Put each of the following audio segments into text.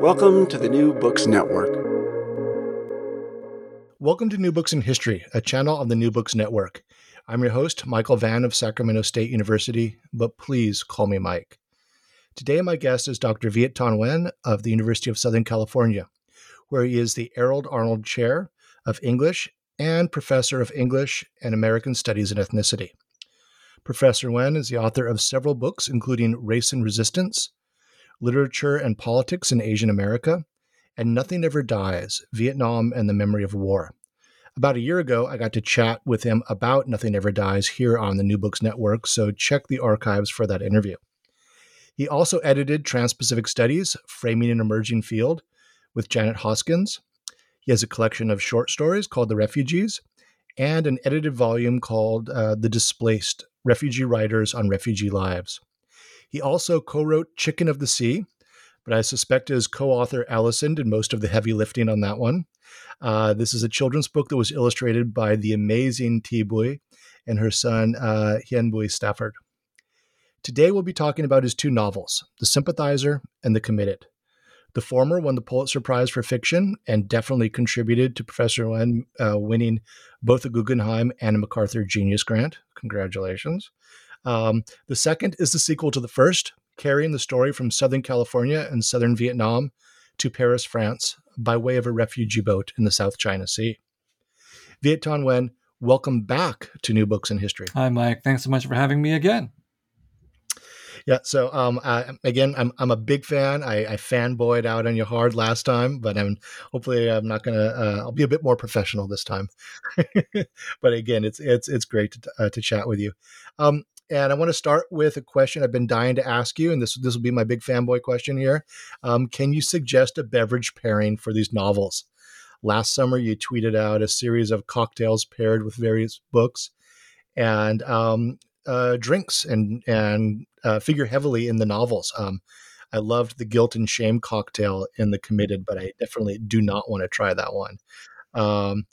Welcome to the New Books Network. Welcome to New Books in History, a channel on the New Books Network. I'm your host, Michael Vann of Sacramento State University, but please call me Mike. Today, my guest is Dr. Viet Thanh Nguyen of the University of Southern California, where he is the Aerol Arnold Chair of English and Professor of English and American Studies and Ethnicity. Professor Nguyen is the author of several books, including Race and Resistance, Literature and Politics in Asian America, and Nothing Ever Dies Vietnam and the Memory of War. About a year ago, I got to chat with him about Nothing Ever Dies here on the New Books Network, so check the archives for that interview. He also edited Trans Pacific Studies Framing an Emerging Field with Janet Hoskins. He has a collection of short stories called The Refugees and an edited volume called uh, The Displaced Refugee Writers on Refugee Lives. He also co wrote Chicken of the Sea, but I suspect his co author Ellison did most of the heavy lifting on that one. Uh, this is a children's book that was illustrated by the amazing Thi Bui and her son uh, Hien Bui Stafford. Today we'll be talking about his two novels, The Sympathizer and The Committed. The former won the Pulitzer Prize for fiction and definitely contributed to Professor Nguyen uh, winning both a Guggenheim and a MacArthur Genius Grant. Congratulations. Um, the second is the sequel to the first, carrying the story from Southern California and Southern Vietnam to Paris, France, by way of a refugee boat in the South China Sea. Viet Thanh Nguyen, welcome back to New Books in History. Hi, Mike. Thanks so much for having me again. Yeah. So um, uh, again, I'm I'm a big fan. I, I fanboyed out on you hard last time, but I'm hopefully I'm not gonna. Uh, I'll be a bit more professional this time. but again, it's it's it's great to uh, to chat with you. Um, and I want to start with a question I've been dying to ask you, and this this will be my big fanboy question here. Um, can you suggest a beverage pairing for these novels? Last summer, you tweeted out a series of cocktails paired with various books, and um, uh, drinks and and uh, figure heavily in the novels. Um, I loved the guilt and shame cocktail in the committed, but I definitely do not want to try that one. Um,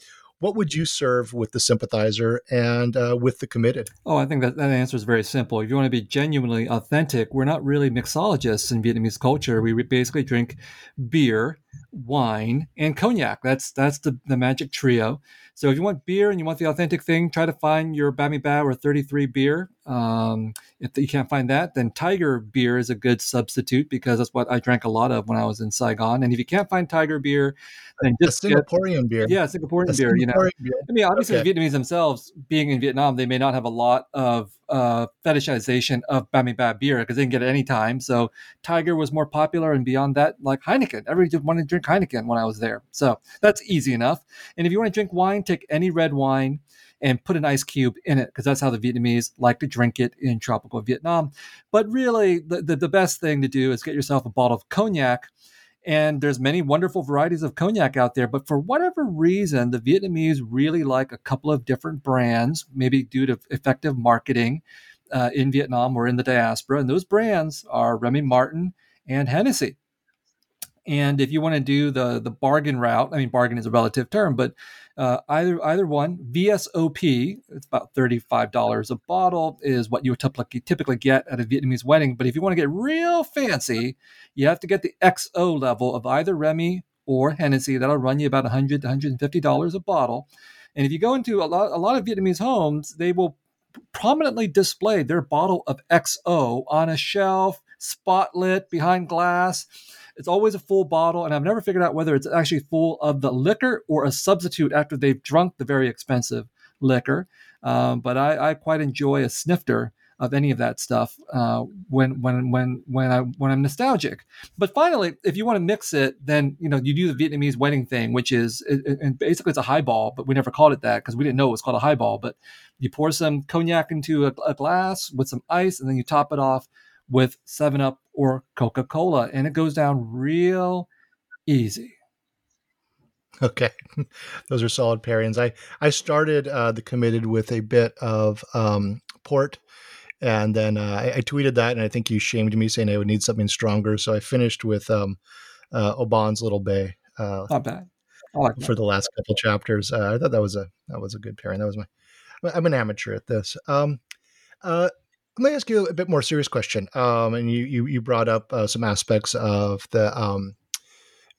what would you serve with the sympathizer and uh, with the committed? Oh, I think that, that answer is very simple. If you want to be genuinely authentic, we're not really mixologists in Vietnamese culture. We basically drink beer, wine, and cognac. That's that's the, the magic trio. So if you want beer and you want the authentic thing, try to find your Ba Mi Ba or 33 beer. Um, if you can't find that, then Tiger beer is a good substitute because that's what I drank a lot of when I was in Saigon. And if you can't find Tiger beer, then just a Singaporean get, beer. Yeah, Singaporean a beer. Singaporean you know, beer. I mean, obviously okay. the Vietnamese themselves, being in Vietnam, they may not have a lot of uh, fetishization of Ba Mi Ba beer because they can get it any time. So Tiger was more popular, and beyond that, like Heineken. Everybody wanted to drink Heineken when I was there. So that's easy enough. And if you want to drink wine, take any red wine and put an ice cube in it because that's how the Vietnamese like to drink it in tropical Vietnam. But really, the, the, the best thing to do is get yourself a bottle of cognac and there's many wonderful varieties of cognac out there but for whatever reason the vietnamese really like a couple of different brands maybe due to effective marketing uh, in vietnam or in the diaspora and those brands are remy martin and hennessy And if you want to do the the bargain route, I mean, bargain is a relative term, but uh, either either one, VSOP, it's about thirty five dollars a bottle, is what you typically typically get at a Vietnamese wedding. But if you want to get real fancy, you have to get the XO level of either Remy or Hennessy. That'll run you about 100 to 150 dollars a bottle. And if you go into a lot a lot of Vietnamese homes, they will prominently display their bottle of XO on a shelf, spotlit behind glass it's always a full bottle, and I've never figured out whether it's actually full of the liquor or a substitute after they've drunk the very expensive liquor. Um, but I, I, quite enjoy a snifter of any of that stuff uh, when when when when I when I'm nostalgic. But finally, if you want to mix it, then you know you do the Vietnamese wedding thing, which is and basically it's a highball, but we never called it that because we didn't know it was called a highball. But you pour some cognac into a, a glass with some ice, and then you top it off with 7 Up or Coca Cola. And it goes down real easy. Okay, those are solid pairings. I I started uh, the committed with a bit of um, port, and then uh, I, I, tweeted that, and I think you shamed me saying I would need something stronger. So I finished with um, uh, Oban's Little Bay. Uh, Not bad. Like for the last couple chapters, uh, I thought that was a that was a good pairing. That was my. I'm an amateur at this. Um, uh, let me ask you a bit more serious question. Um, and you you, you brought up uh, some aspects of the um,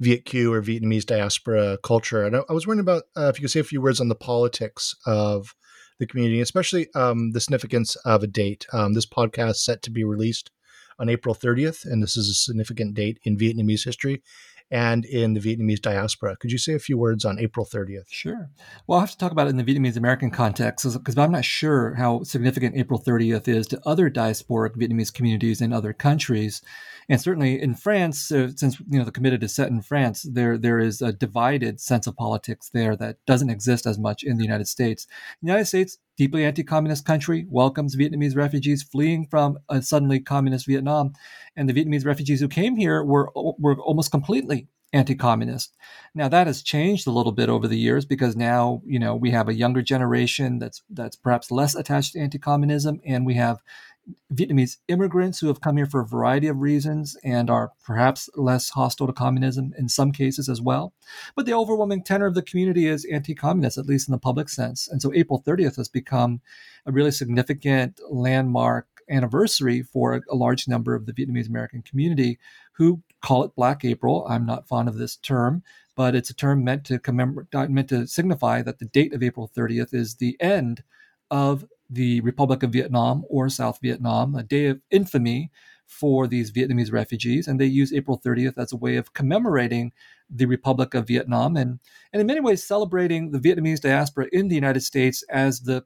Viet Kieu or Vietnamese diaspora culture, and I, I was wondering about uh, if you could say a few words on the politics of the community, especially um, the significance of a date. Um, this podcast set to be released on April 30th, and this is a significant date in Vietnamese history and in the Vietnamese diaspora. Could you say a few words on April 30th? Sure. Well, I have to talk about it in the Vietnamese American context because I'm not sure how significant April 30th is to other diasporic Vietnamese communities in other countries. And certainly in France, uh, since you know the committed is set in France, there there is a divided sense of politics there that doesn't exist as much in the United States. The United States deeply anti-communist country welcomes Vietnamese refugees fleeing from a suddenly communist Vietnam, and the Vietnamese refugees who came here were were almost completely anti-communist. Now that has changed a little bit over the years because now you know we have a younger generation that's that's perhaps less attached to anti-communism, and we have Vietnamese immigrants who have come here for a variety of reasons and are perhaps less hostile to communism in some cases as well. But the overwhelming tenor of the community is anti communist, at least in the public sense. And so April 30th has become a really significant landmark anniversary for a large number of the Vietnamese American community who call it Black April. I'm not fond of this term, but it's a term meant to commemorate, meant to signify that the date of April 30th is the end of the Republic of Vietnam or South Vietnam, a day of infamy for these Vietnamese refugees. And they use April 30th as a way of commemorating the Republic of Vietnam and, and in many ways celebrating the Vietnamese diaspora in the United States as the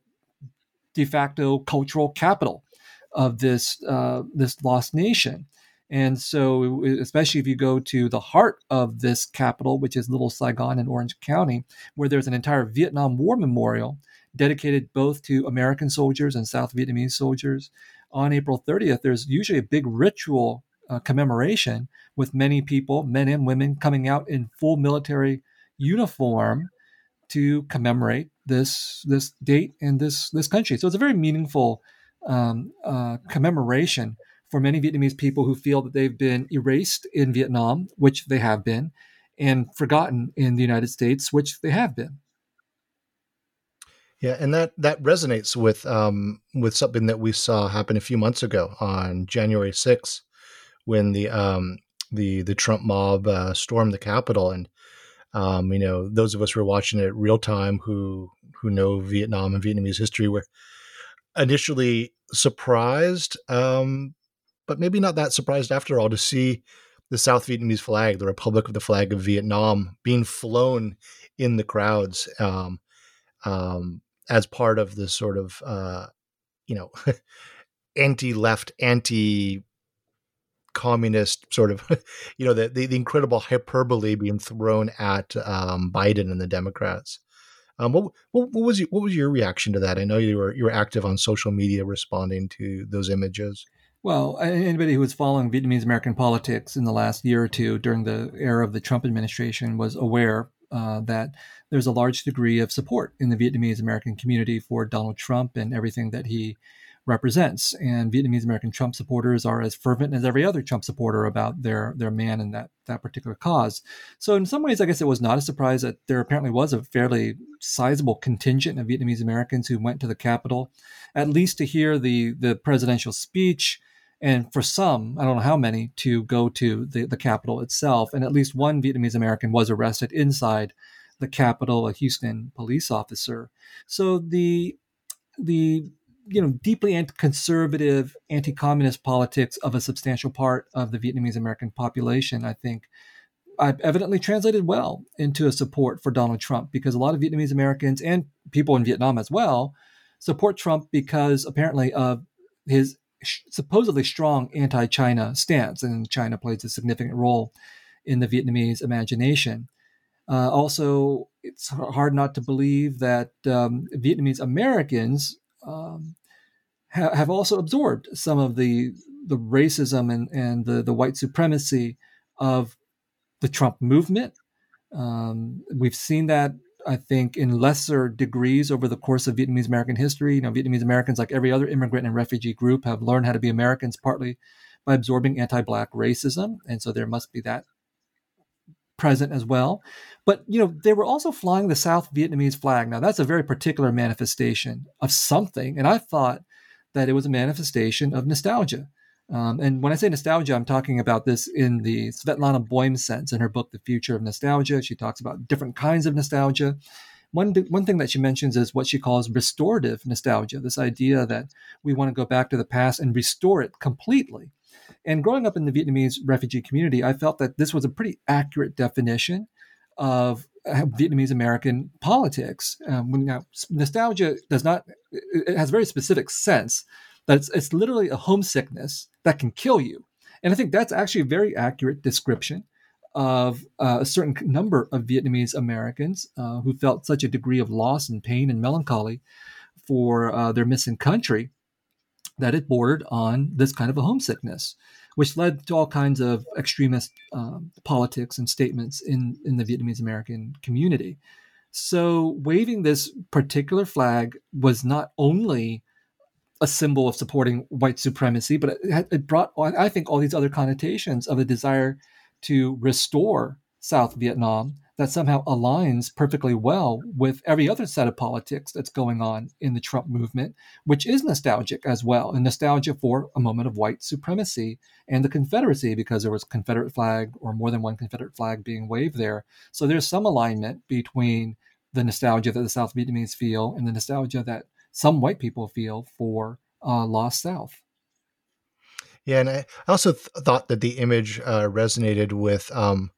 de facto cultural capital of this, uh, this lost nation. And so, especially if you go to the heart of this capital, which is Little Saigon in Orange County, where there's an entire Vietnam War memorial dedicated both to American soldiers and South Vietnamese soldiers. On April 30th, there's usually a big ritual uh, commemoration with many people, men and women, coming out in full military uniform to commemorate this this date in this this country. So it's a very meaningful um, uh, commemoration for many Vietnamese people who feel that they've been erased in Vietnam, which they have been, and forgotten in the United States, which they have been. Yeah, and that that resonates with um, with something that we saw happen a few months ago on January 6th when the um, the the Trump mob uh, stormed the Capitol, and um, you know those of us who were watching it real time who who know Vietnam and Vietnamese history were initially surprised, um, but maybe not that surprised after all to see the South Vietnamese flag, the Republic of the Flag of Vietnam, being flown in the crowds. Um, um, as part of this sort of uh, you know anti-left, anti-communist sort of you know the, the, the incredible hyperbole being thrown at um, Biden and the Democrats. Um, what, what, what was your, what was your reaction to that? I know you were you were active on social media responding to those images. Well, anybody who was following Vietnamese American politics in the last year or two during the era of the Trump administration was aware uh, that there's a large degree of support in the Vietnamese American community for Donald Trump and everything that he represents. And Vietnamese American Trump supporters are as fervent as every other Trump supporter about their their man and that that particular cause. So in some ways, I guess it was not a surprise that there apparently was a fairly sizable contingent of Vietnamese Americans who went to the Capitol, at least to hear the the presidential speech. And for some, I don't know how many, to go to the, the Capitol itself. And at least one Vietnamese American was arrested inside the capital, a Houston police officer. So the the you know deeply anti- conservative anti-communist politics of a substantial part of the Vietnamese American population, I think, I've evidently translated well into a support for Donald Trump because a lot of Vietnamese Americans and people in Vietnam as well support Trump because apparently of his supposedly strong anti-China stance, and China plays a significant role in the Vietnamese imagination. Uh, also, it's hard not to believe that um, Vietnamese Americans um, ha- have also absorbed some of the the racism and, and the, the white supremacy of the Trump movement. Um, we've seen that, I think, in lesser degrees over the course of Vietnamese American history. You know, Vietnamese Americans, like every other immigrant and refugee group, have learned how to be Americans partly by absorbing anti-black racism, and so there must be that present as well. But you know, they were also flying the South Vietnamese flag. Now that's a very particular manifestation of something, and I thought that it was a manifestation of nostalgia. Um, and when I say nostalgia, I'm talking about this in the Svetlana Boym sense in her book, The Future of Nostalgia. She talks about different kinds of nostalgia. One, one thing that she mentions is what she calls restorative nostalgia, this idea that we want to go back to the past and restore it completely. And growing up in the Vietnamese refugee community, I felt that this was a pretty accurate definition of uh, Vietnamese American politics. Um, now, nostalgia does not, it has a very specific sense that it's, it's literally a homesickness that can kill you. And I think that's actually a very accurate description of uh, a certain number of Vietnamese Americans uh, who felt such a degree of loss and pain and melancholy for uh, their missing country that it bordered on this kind of a homesickness, which led to all kinds of extremist um, politics and statements in, in the Vietnamese American community. So, waving this particular flag was not only a symbol of supporting white supremacy, but it, it brought, I think, all these other connotations of a desire to restore South Vietnam that somehow aligns perfectly well with every other set of politics that's going on in the Trump movement, which is nostalgic as well, and nostalgia for a moment of white supremacy and the Confederacy, because there was Confederate flag or more than one Confederate flag being waved there. So there's some alignment between the nostalgia that the South Vietnamese feel and the nostalgia that some white people feel for uh, Lost South. Yeah, and I also th- thought that the image uh, resonated with um,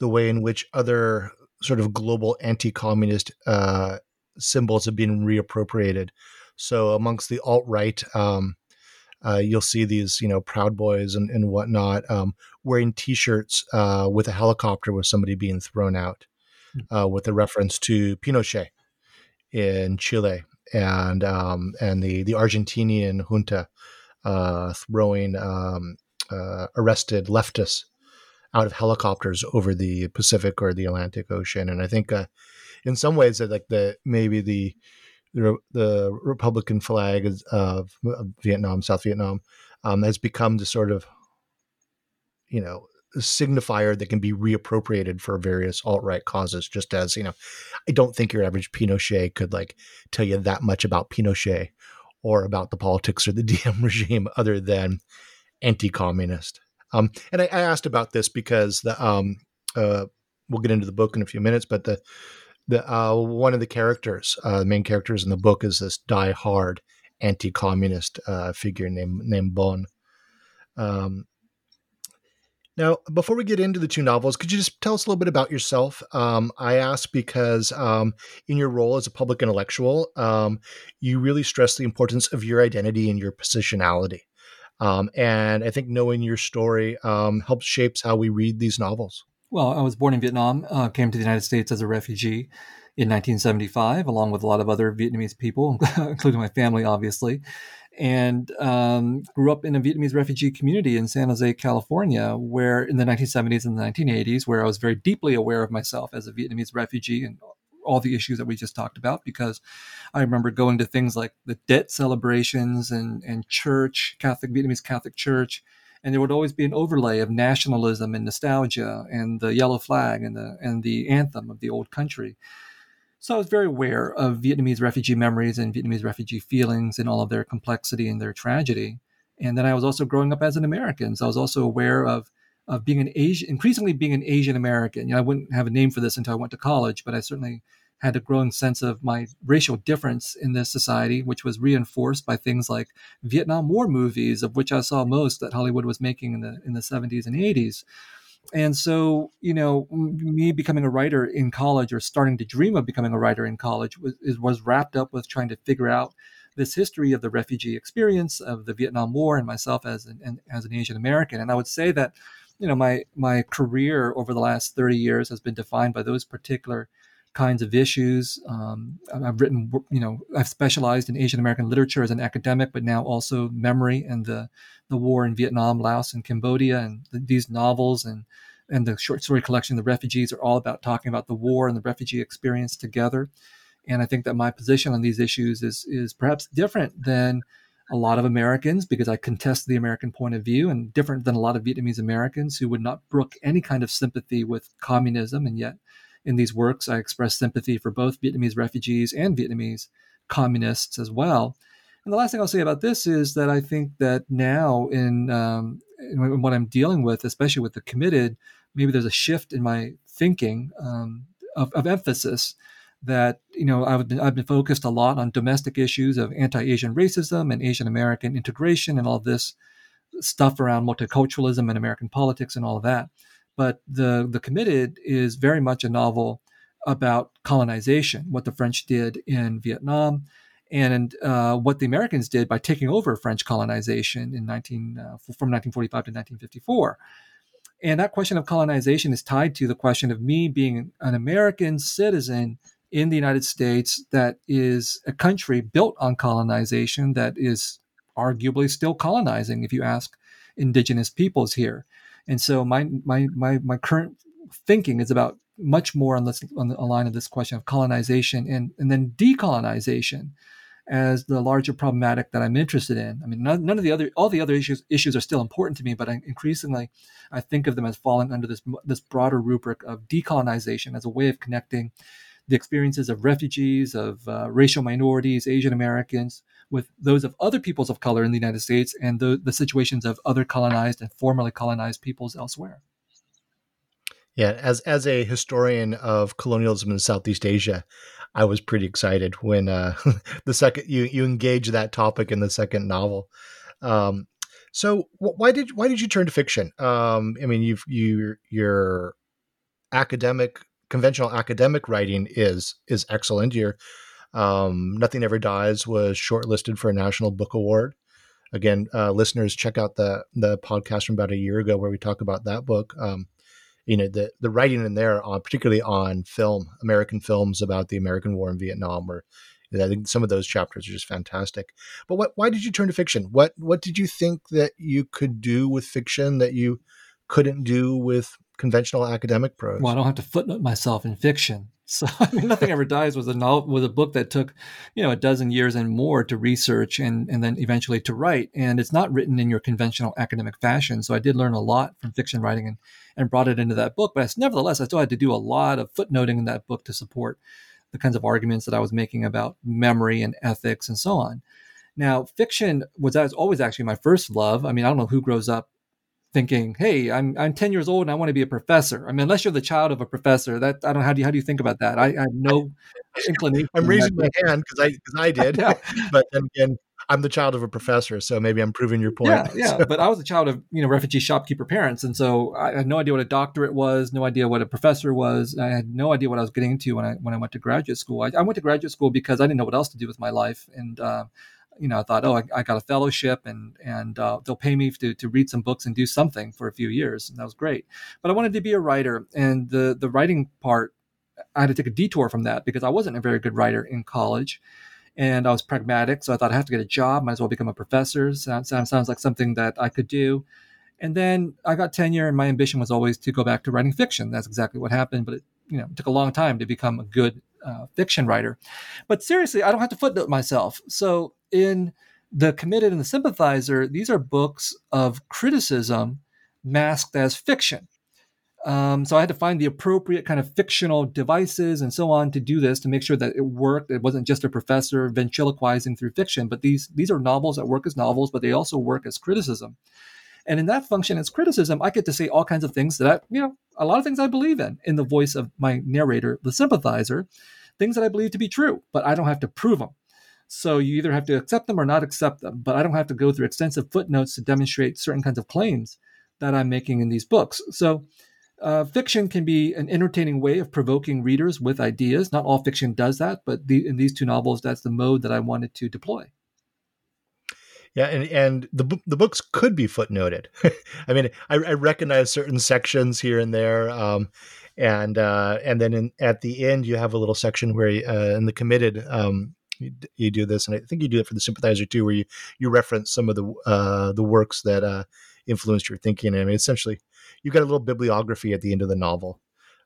the way in which other sort of global anti-communist uh, symbols have been reappropriated. So amongst the alt right, um, uh, you'll see these, you know, Proud Boys and, and whatnot um, wearing T-shirts uh, with a helicopter with somebody being thrown out, hmm. uh, with a reference to Pinochet in Chile and um, and the the Argentinian junta uh, throwing um, uh, arrested leftists out of helicopters over the Pacific or the Atlantic Ocean. And I think uh, in some ways that like the maybe the the, Republican flag of, Vietnam, South Vietnam, um, has become the sort of you know signifier that can be reappropriated for various alt-right causes just as you know i don't think your average pinochet could like tell you that much about pinochet or about the politics or the Diem regime other than anti-communist um, and I, I, asked about this because the um, uh, we'll get into the book in a few minutes, but the the uh, one of the characters, uh, the main characters in the book, is this die-hard anti-communist uh, figure named named Bon. Um, now, before we get into the two novels, could you just tell us a little bit about yourself? Um, I ask because um, in your role as a public intellectual, um, you really stress the importance of your identity and your positionality. Um, and I think knowing your story um, helps shapes how we read these novels. Well, I was born in Vietnam, uh, came to the United States as a refugee in 1975, along with a lot of other Vietnamese people, including my family, obviously, and um, grew up in a Vietnamese refugee community in San Jose, California, where in the 1970s and the 1980s, where I was very deeply aware of myself as a Vietnamese refugee and all the issues that we just talked about because I remember going to things like the Tet celebrations and, and church, Catholic, Vietnamese Catholic Church. And there would always be an overlay of nationalism and nostalgia and the yellow flag and the, and the anthem of the old country. So I was very aware of Vietnamese refugee memories and Vietnamese refugee feelings and all of their complexity and their tragedy. And then I was also growing up as an American. So I was also aware of of being an Asian, increasingly being an Asian American. You know, I wouldn't have a name for this until I went to college, but I certainly had a growing sense of my racial difference in this society, which was reinforced by things like Vietnam War movies, of which I saw most that Hollywood was making in the in the 70s and 80s. And so, you know, me becoming a writer in college or starting to dream of becoming a writer in college was, was wrapped up with trying to figure out this history of the refugee experience of the Vietnam War and myself as an, as an Asian American. And I would say that you know my my career over the last 30 years has been defined by those particular kinds of issues um, i've written you know i've specialized in asian american literature as an academic but now also memory and the the war in vietnam laos and cambodia and these novels and and the short story collection the refugees are all about talking about the war and the refugee experience together and i think that my position on these issues is is perhaps different than a lot of Americans because I contest the American point of view and different than a lot of Vietnamese Americans who would not brook any kind of sympathy with communism. And yet, in these works, I express sympathy for both Vietnamese refugees and Vietnamese communists as well. And the last thing I'll say about this is that I think that now, in, um, in what I'm dealing with, especially with the committed, maybe there's a shift in my thinking um, of, of emphasis that you know I've been I've been focused a lot on domestic issues of anti-Asian racism and Asian American integration and all this stuff around multiculturalism and American politics and all of that. But the the committed is very much a novel about colonization, what the French did in Vietnam, and uh, what the Americans did by taking over French colonization in 19 uh, from 1945 to 1954. And that question of colonization is tied to the question of me being an American citizen in the United States that is a country built on colonization that is arguably still colonizing if you ask indigenous peoples here. And so my my my my current thinking is about much more on this on the line of this question of colonization and and then decolonization as the larger problematic that I'm interested in. I mean, none, none, of the other, all the other issues issues are still important to me, but I, increasingly, I think of them as falling under this this broader rubric of decolonization as a way of connecting the experiences of refugees, of uh, racial minorities, Asian Americans, with those of other peoples of color in the United States and the, the situations of other colonized and formerly colonized peoples elsewhere. Yeah, as as a historian of colonialism in Southeast Asia, I was pretty excited when uh, the second you you engage that topic in the second novel. Um, so why did why did you turn to fiction? Um, I mean, you've you your academic conventional academic writing is is excellent. Your um, Nothing Ever Dies was shortlisted for a National Book Award. Again, uh, listeners, check out the the podcast from about a year ago where we talk about that book. Um, you know, the the writing in there, on, particularly on film, American films about the American War in Vietnam, or I think some of those chapters are just fantastic. But what? Why did you turn to fiction? What What did you think that you could do with fiction that you couldn't do with conventional academic prose. Well, I don't have to footnote myself in fiction. So I mean, Nothing Ever Dies was a novel, was a book that took, you know, a dozen years and more to research and, and then eventually to write. And it's not written in your conventional academic fashion. So I did learn a lot from fiction writing and, and brought it into that book. But I, nevertheless, I still had to do a lot of footnoting in that book to support the kinds of arguments that I was making about memory and ethics and so on. Now, fiction was always actually my first love. I mean, I don't know who grows up thinking, "Hey, I'm I'm 10 years old and I want to be a professor." I mean, unless you're the child of a professor, that I don't know how do you how do you think about that? I, I have no inclination. I'm raising my hand because I because I did, yeah. but then again, I'm the child of a professor, so maybe I'm proving your point. Yeah, yeah. So. But I was a child of you know refugee shopkeeper parents, and so I had no idea what a doctorate was, no idea what a professor was. I had no idea what I was getting into when I when I went to graduate school. I, I went to graduate school because I didn't know what else to do with my life, and uh, you know, I thought, oh, I, I got a fellowship and and uh, they'll pay me to to read some books and do something for a few years, and that was great. But I wanted to be a writer, and the the writing part, I had to take a detour from that because I wasn't a very good writer in college, and I was pragmatic, so I thought I have to get a job, might as well become a professor. Sounds sounds like something that I could do. And then I got tenure, and my ambition was always to go back to writing fiction. That's exactly what happened, but it you know it took a long time to become a good uh, fiction writer. But seriously, I don't have to footnote myself. So in the committed and the sympathizer, these are books of criticism masked as fiction. Um, so I had to find the appropriate kind of fictional devices and so on to do this to make sure that it worked. It wasn't just a professor ventriloquizing through fiction, but these these are novels that work as novels, but they also work as criticism. And in that function as criticism, I get to say all kinds of things that I, you know, a lot of things I believe in in the voice of my narrator, the sympathizer, things that I believe to be true, but I don't have to prove them. So you either have to accept them or not accept them, but I don't have to go through extensive footnotes to demonstrate certain kinds of claims that I'm making in these books. So uh, fiction can be an entertaining way of provoking readers with ideas. Not all fiction does that, but the, in these two novels, that's the mode that I wanted to deploy. Yeah, and and the the books could be footnoted. I mean, I, I, recognize certain sections here and there, um, and uh, and then in, at the end you have a little section where uh, in the committed um, you, you, do this, and I think you do it for the sympathizer too, where you you reference some of the uh, the works that uh, influenced your thinking. I mean, essentially, you've got a little bibliography at the end of the novel,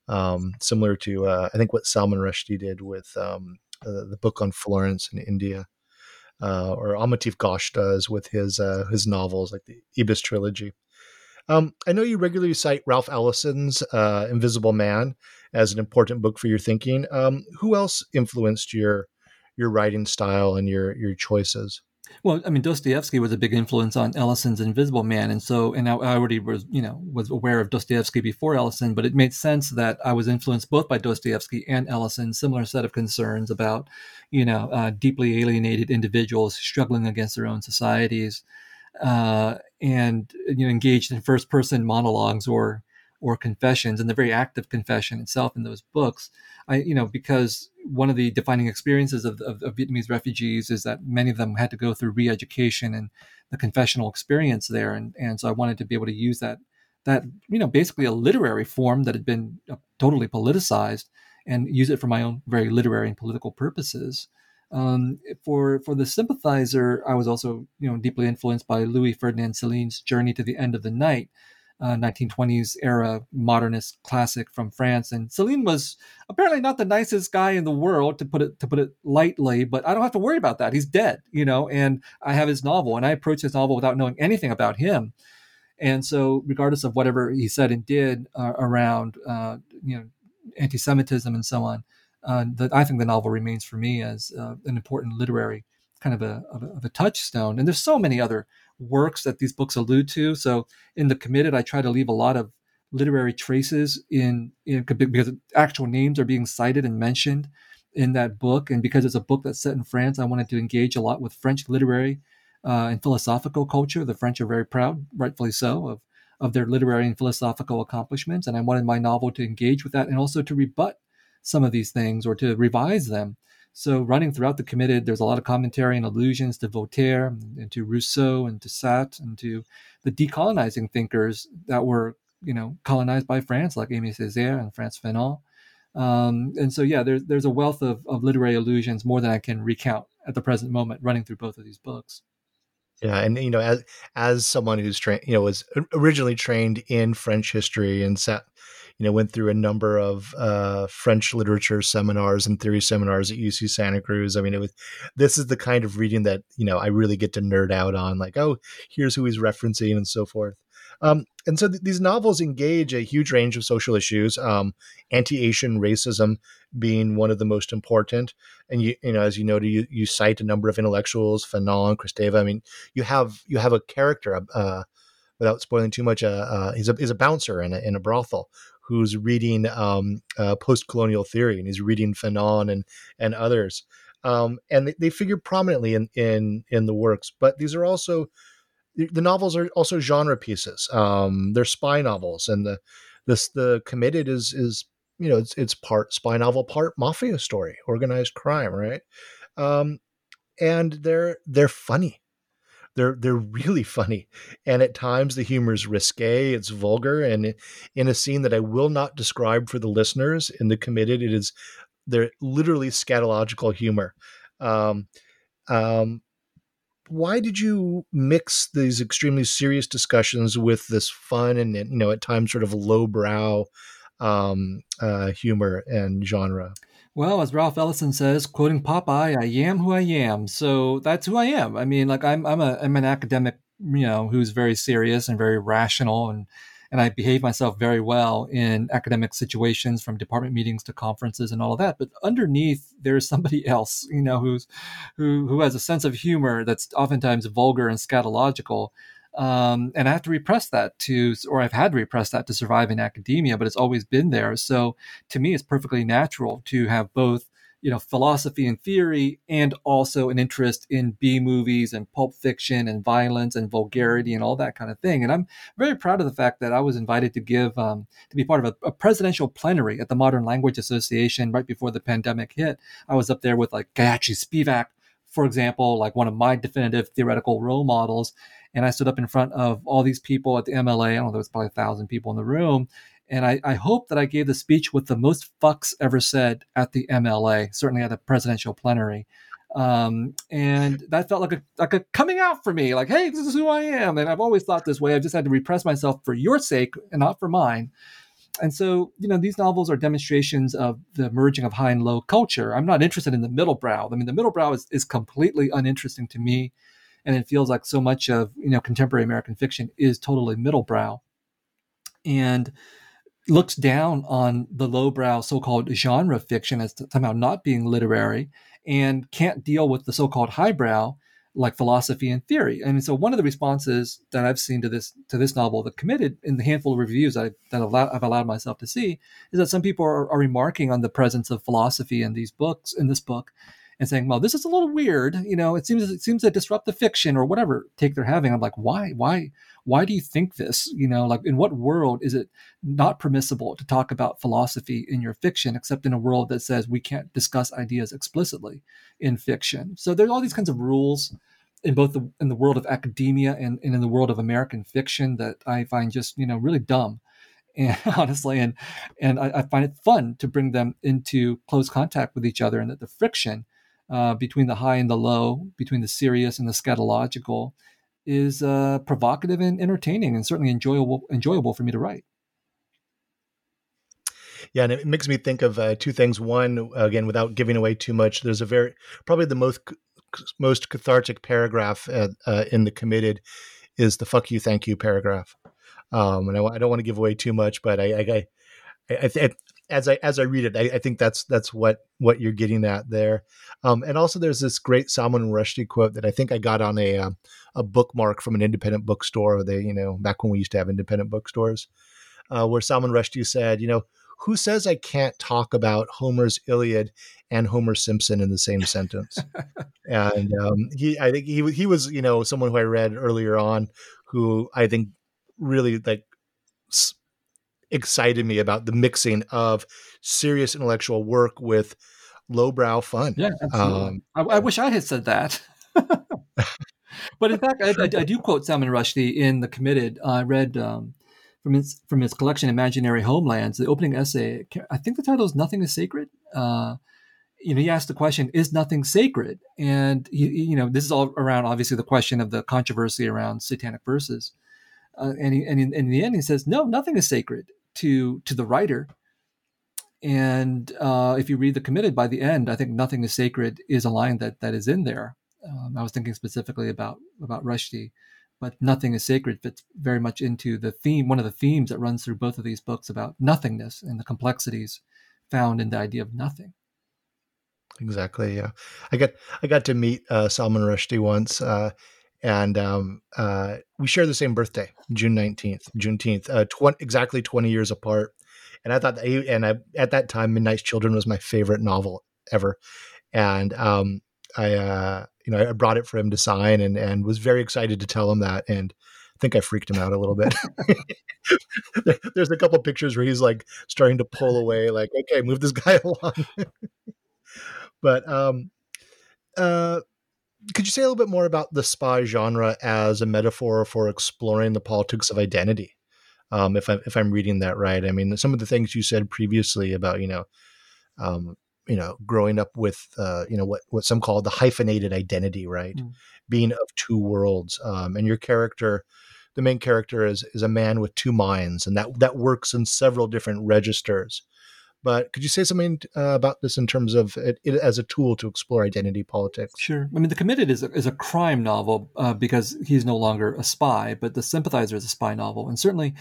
um, similar to uh, I think what Salman Rushdie did with um, uh, the book on Florence in India uh, or Amitav Ghosh does with his uh, his novels, like the Ibis trilogy. Um, I know you regularly cite Ralph Ellison's uh, Invisible Man as an important book for your thinking. Um, who else influenced your your writing style and your your choices? Well, I mean, Dostoevsky was a big influence on Ellison's Invisible Man, and so, and I, I already was, you know, was aware of Dostoevsky before Ellison, but it made sense that I was influenced both by Dostoevsky and Ellison. Similar set of concerns about, you know, uh, deeply alienated individuals struggling against their own societies, uh, and you know, engaged in first-person monologues or or confessions, and the very act of confession itself in those books. I, you know, because one of the defining experiences of, of, of, Vietnamese refugees is that many of them had to go through re-education and the confessional experience there, and and so I wanted to be able to use that that you know basically a literary form that had been uh, totally politicized and use it for my own very literary and political purposes. Um, for for the sympathizer, I was also you know deeply influenced by Louis Ferdinand Céline's Journey to the End of the Night, uh, 1920s era modernist classic from France. And Céline was apparently not the nicest guy in the world, to put it to put it lightly. But I don't have to worry about that. He's dead, you know. And I have his novel, and I approached his novel without knowing anything about him. And so, regardless of whatever he said and did uh, around, uh, you know, anti-Semitism and so on, uh, that I think the novel remains for me as uh, an important literary kind of a, of a, of a touchstone. And there's so many other works that these books allude to. So in the committed, I try to leave a lot of literary traces in, in because actual names are being cited and mentioned in that book. And because it's a book that's set in France, I wanted to engage a lot with French literary uh, and philosophical culture. The French are very proud, rightfully so, of of their literary and philosophical accomplishments. And I wanted my novel to engage with that and also to rebut some of these things or to revise them so, running throughout the committed, there's a lot of commentary and allusions to Voltaire and to Rousseau and to Sartre and to the decolonizing thinkers that were, you know, colonized by France, like Aimé Césaire and Frantz Fanon. Um, and so, yeah, there's there's a wealth of, of literary allusions, more than I can recount at the present moment, running through both of these books. Yeah, and you know, as as someone who's trained, you know, was originally trained in French history and sat you know, went through a number of uh, French literature seminars and theory seminars at UC Santa Cruz. I mean, it was this is the kind of reading that you know I really get to nerd out on, like, oh, here's who he's referencing and so forth. Um, and so th- these novels engage a huge range of social issues, um, anti-Asian racism being one of the most important. And you, you know, as you noted, you, you cite a number of intellectuals, Fanon, Kristeva. I mean, you have you have a character, uh, without spoiling too much, uh, uh, he's a he's a bouncer in a, in a brothel who's reading um, uh, post-colonial theory and he's reading Fanon and and others, um, and they, they, figure prominently in in in the works. But these are also the novels are also genre pieces. Um, they're spy novels, and the this the committed is is you know it's it's part spy novel, part mafia story, organized crime, right? Um, and they're they're funny. They're they're really funny, and at times the humor is risque. It's vulgar, and in a scene that I will not describe for the listeners in the committed, it is they're literally scatological humor. Um, um, why did you mix these extremely serious discussions with this fun and you know at times sort of lowbrow um, uh, humor and genre? Well, as Ralph Ellison says, quoting Popeye, "I am who I am." So that's who I am. I mean, like I'm I'm a I'm an academic, you know, who's very serious and very rational and and I behave myself very well in academic situations from department meetings to conferences and all of that. But underneath, there's somebody else, you know, who's who who has a sense of humor that's oftentimes vulgar and scatological. Um, and I have to repress that to, or I've had to repress that to survive in academia, but it's always been there. So to me, it's perfectly natural to have both you know philosophy and theory and also an interest in b movies and pulp fiction and violence and vulgarity and all that kind of thing and i'm very proud of the fact that i was invited to give um, to be part of a, a, presidential plenary at the modern language association right before the pandemic hit i was up there with like gayatri spivak for example like one of my definitive theoretical role models and i stood up in front of all these people at the mla i don't know there was probably a thousand people in the room and I, I, hope that I gave the speech with the most fucks ever said at the MLA, certainly at the presidential plenary. Um, and that felt like a like a coming out for me, like, hey, this is who I am. And I've always thought this way. I've just had to repress myself for your sake and not for mine. And so, you know, these novels are demonstrations of the merging of high and low culture. I'm not interested in the middle brow. I mean, the middle brow is, is completely uninteresting to me. And it feels like so much of, you know, contemporary American fiction is totally middle brow. And looks down on the lowbrow so-called genre fiction as somehow not being literary and can't deal with the so-called highbrow like philosophy and theory. And so one of the responses that I've seen to this to this novel, The Committed, in the handful of reviews I, that I've allowed, myself to see, is that some people are, are remarking on the presence of philosophy in these books, in this book, and saying, "Well, this is a little weird. You know, it seems it seems to disrupt the fiction or whatever take they're having." I'm like, "Why? Why? Why do you think this? You know, like in what world is it not permissible to talk about philosophy in your fiction, except in a world that says we can't discuss ideas explicitly in fiction?" So there's all these kinds of rules in both the in the world of academia and, and in the world of American fiction that I find just you know really dumb and honestly and and I, I, find it fun to bring them into close contact with each other and that the friction uh, between the high and the low, between the serious and the scatological, is uh, provocative and entertaining, and certainly enjoyable enjoyable for me to write. Yeah, and it makes me think of uh, two things. One, again, without giving away too much, there's a very probably the most most cathartic paragraph uh, uh, in the committed is the "fuck you, thank you" paragraph. Um, and I, I, don't want to give away too much, but I, I, I, I, as I as I read it, I, I, think that's that's what what you're getting at there. Um, and also, there's this great Salman Rushdie quote that I think I got on a uh, a bookmark from an independent bookstore. They, you know, back when we used to have independent bookstores, uh, where Salman Rushdie said, you know, who says I can't talk about Homer's Iliad and Homer Simpson in the same sentence? and um, he, I think he he was, you know, someone who I read earlier on, who I think really like excited me about the mixing of serious intellectual work with lowbrow fun. Yeah, um, I, I, wish I had said that. but in fact, I, I, I, do quote Salman Rushdie in The Committed. I read um, from his from his collection Imaginary Homelands, the opening essay. I think the title is "Nothing Is Sacred." Uh, you know, he asked the question, "Is nothing sacred?" And he, you know, this is all around obviously the question of the controversy around satanic verses. Uh, and, he, and in, in, the end, he says, "No, nothing is sacred to to the writer." And uh, if you read the committed by the end, I think "Nothing is sacred" is a line that that is in there. Um, I was thinking specifically about about Rushdie, but "Nothing is sacred" fits very much into the theme. One of the themes that runs through both of these books about nothingness and the complexities found in the idea of nothing exactly yeah i got i got to meet uh, salman rushdie once uh, and um, uh, we share the same birthday, June nineteenth, Juneteenth, uh, tw- exactly twenty years apart. And I thought, that he, and I, at that time, Midnight's Children was my favorite novel ever, and um, I, uh, you know, I brought it for him to sign, and and was very excited to tell him that, and I think I freaked him out a little bit. There's a couple pictures where he's like starting to pull away, like, okay, move this guy along. but um, uh, could you say a little bit more about the spy genre as a metaphor for exploring the politics of identity? Um, if I'm if I'm reading that right, I mean some of the things you said previously about you know, um, you know, growing up with uh, you know what what some call the hyphenated identity, right? Mm. Being of two worlds, um, and your character, the main character is is a man with two minds, and that that works in several different registers. But could you say something uh, about this in terms of it, it, as a tool to explore identity politics? Sure. I mean, The Committed is a, is a crime novel uh, because he's no longer a spy, but The Sympathizer is a spy novel. And certainly,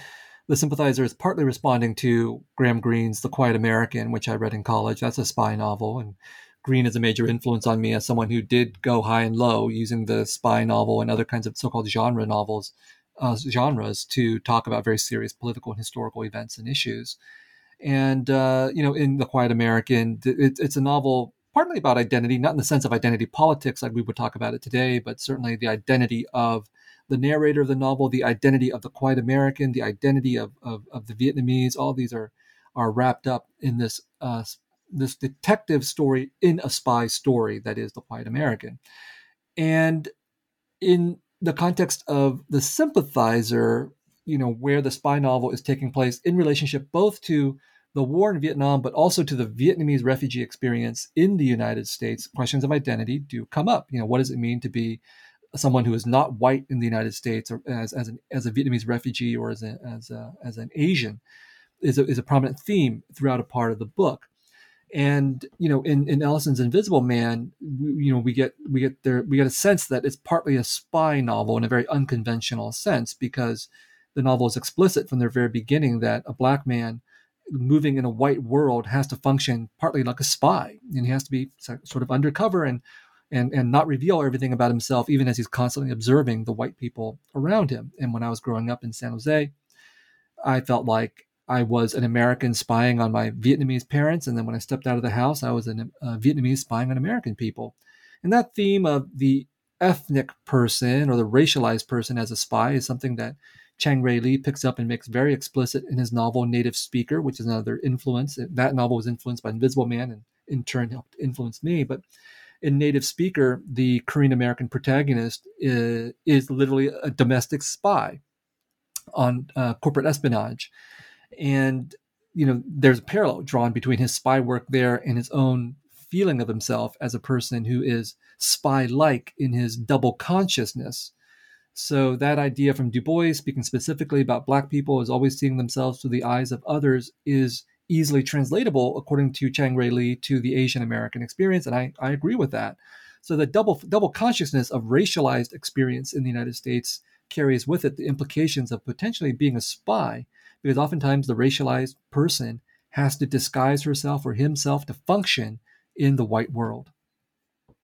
The Sympathizer is partly responding to Graham Greene's The Quiet American, which I read in college. That's a spy novel. And Greene is a major influence on me as someone who did go high and low using the spy novel and other kinds of so called genre novels, uh, genres to talk about very serious political and historical events and issues. And, uh, you know, in The Quiet American, it, it's a novel partly about identity, not in the sense of identity politics like we would talk about it today, but certainly the identity of the narrator of the novel, the identity of the Quiet American, the identity of, of, of the Vietnamese. All these are are wrapped up in this uh, this detective story in a spy story that is the Quiet American. And in the context of the sympathizer, you know, where the spy novel is taking place in relationship both to the war in Vietnam, but also to the Vietnamese refugee experience in the United States, questions of identity do come up. You know, what does it mean to be someone who is not white in the United States, or as as, an, as a Vietnamese refugee, or as a, as a, as an Asian, is a, is a prominent theme throughout a part of the book. And you know, in, in Ellison's Invisible Man, we, you know, we get we get there we get a sense that it's partly a spy novel in a very unconventional sense because the novel is explicit from the very beginning that a black man moving in a white world has to function partly like a spy and he has to be sort of undercover and and and not reveal everything about himself even as he's constantly observing the white people around him and when i was growing up in san jose i felt like i was an american spying on my vietnamese parents and then when i stepped out of the house i was a vietnamese spying on american people and that theme of the ethnic person or the racialized person as a spy is something that Chang Rae Lee picks up and makes very explicit in his novel Native Speaker, which is another influence. That novel was influenced by Invisible Man and in turn helped influence me. But in Native Speaker, the Korean American protagonist is, is, literally a domestic spy on uh, corporate espionage. And, you know, there's a parallel drawn between his spy work there and his own feeling of himself as a person who is spy like in his double consciousness so that idea from Du Bois, speaking specifically about Black people as always seeing themselves through the eyes of others, is easily translatable, according to Chang Rae Lee, to the Asian American experience, and I, I agree with that. So the double double consciousness of racialized experience in the United States carries with it the implications of potentially being a spy, because oftentimes the racialized person has to disguise herself or himself to function in the white world.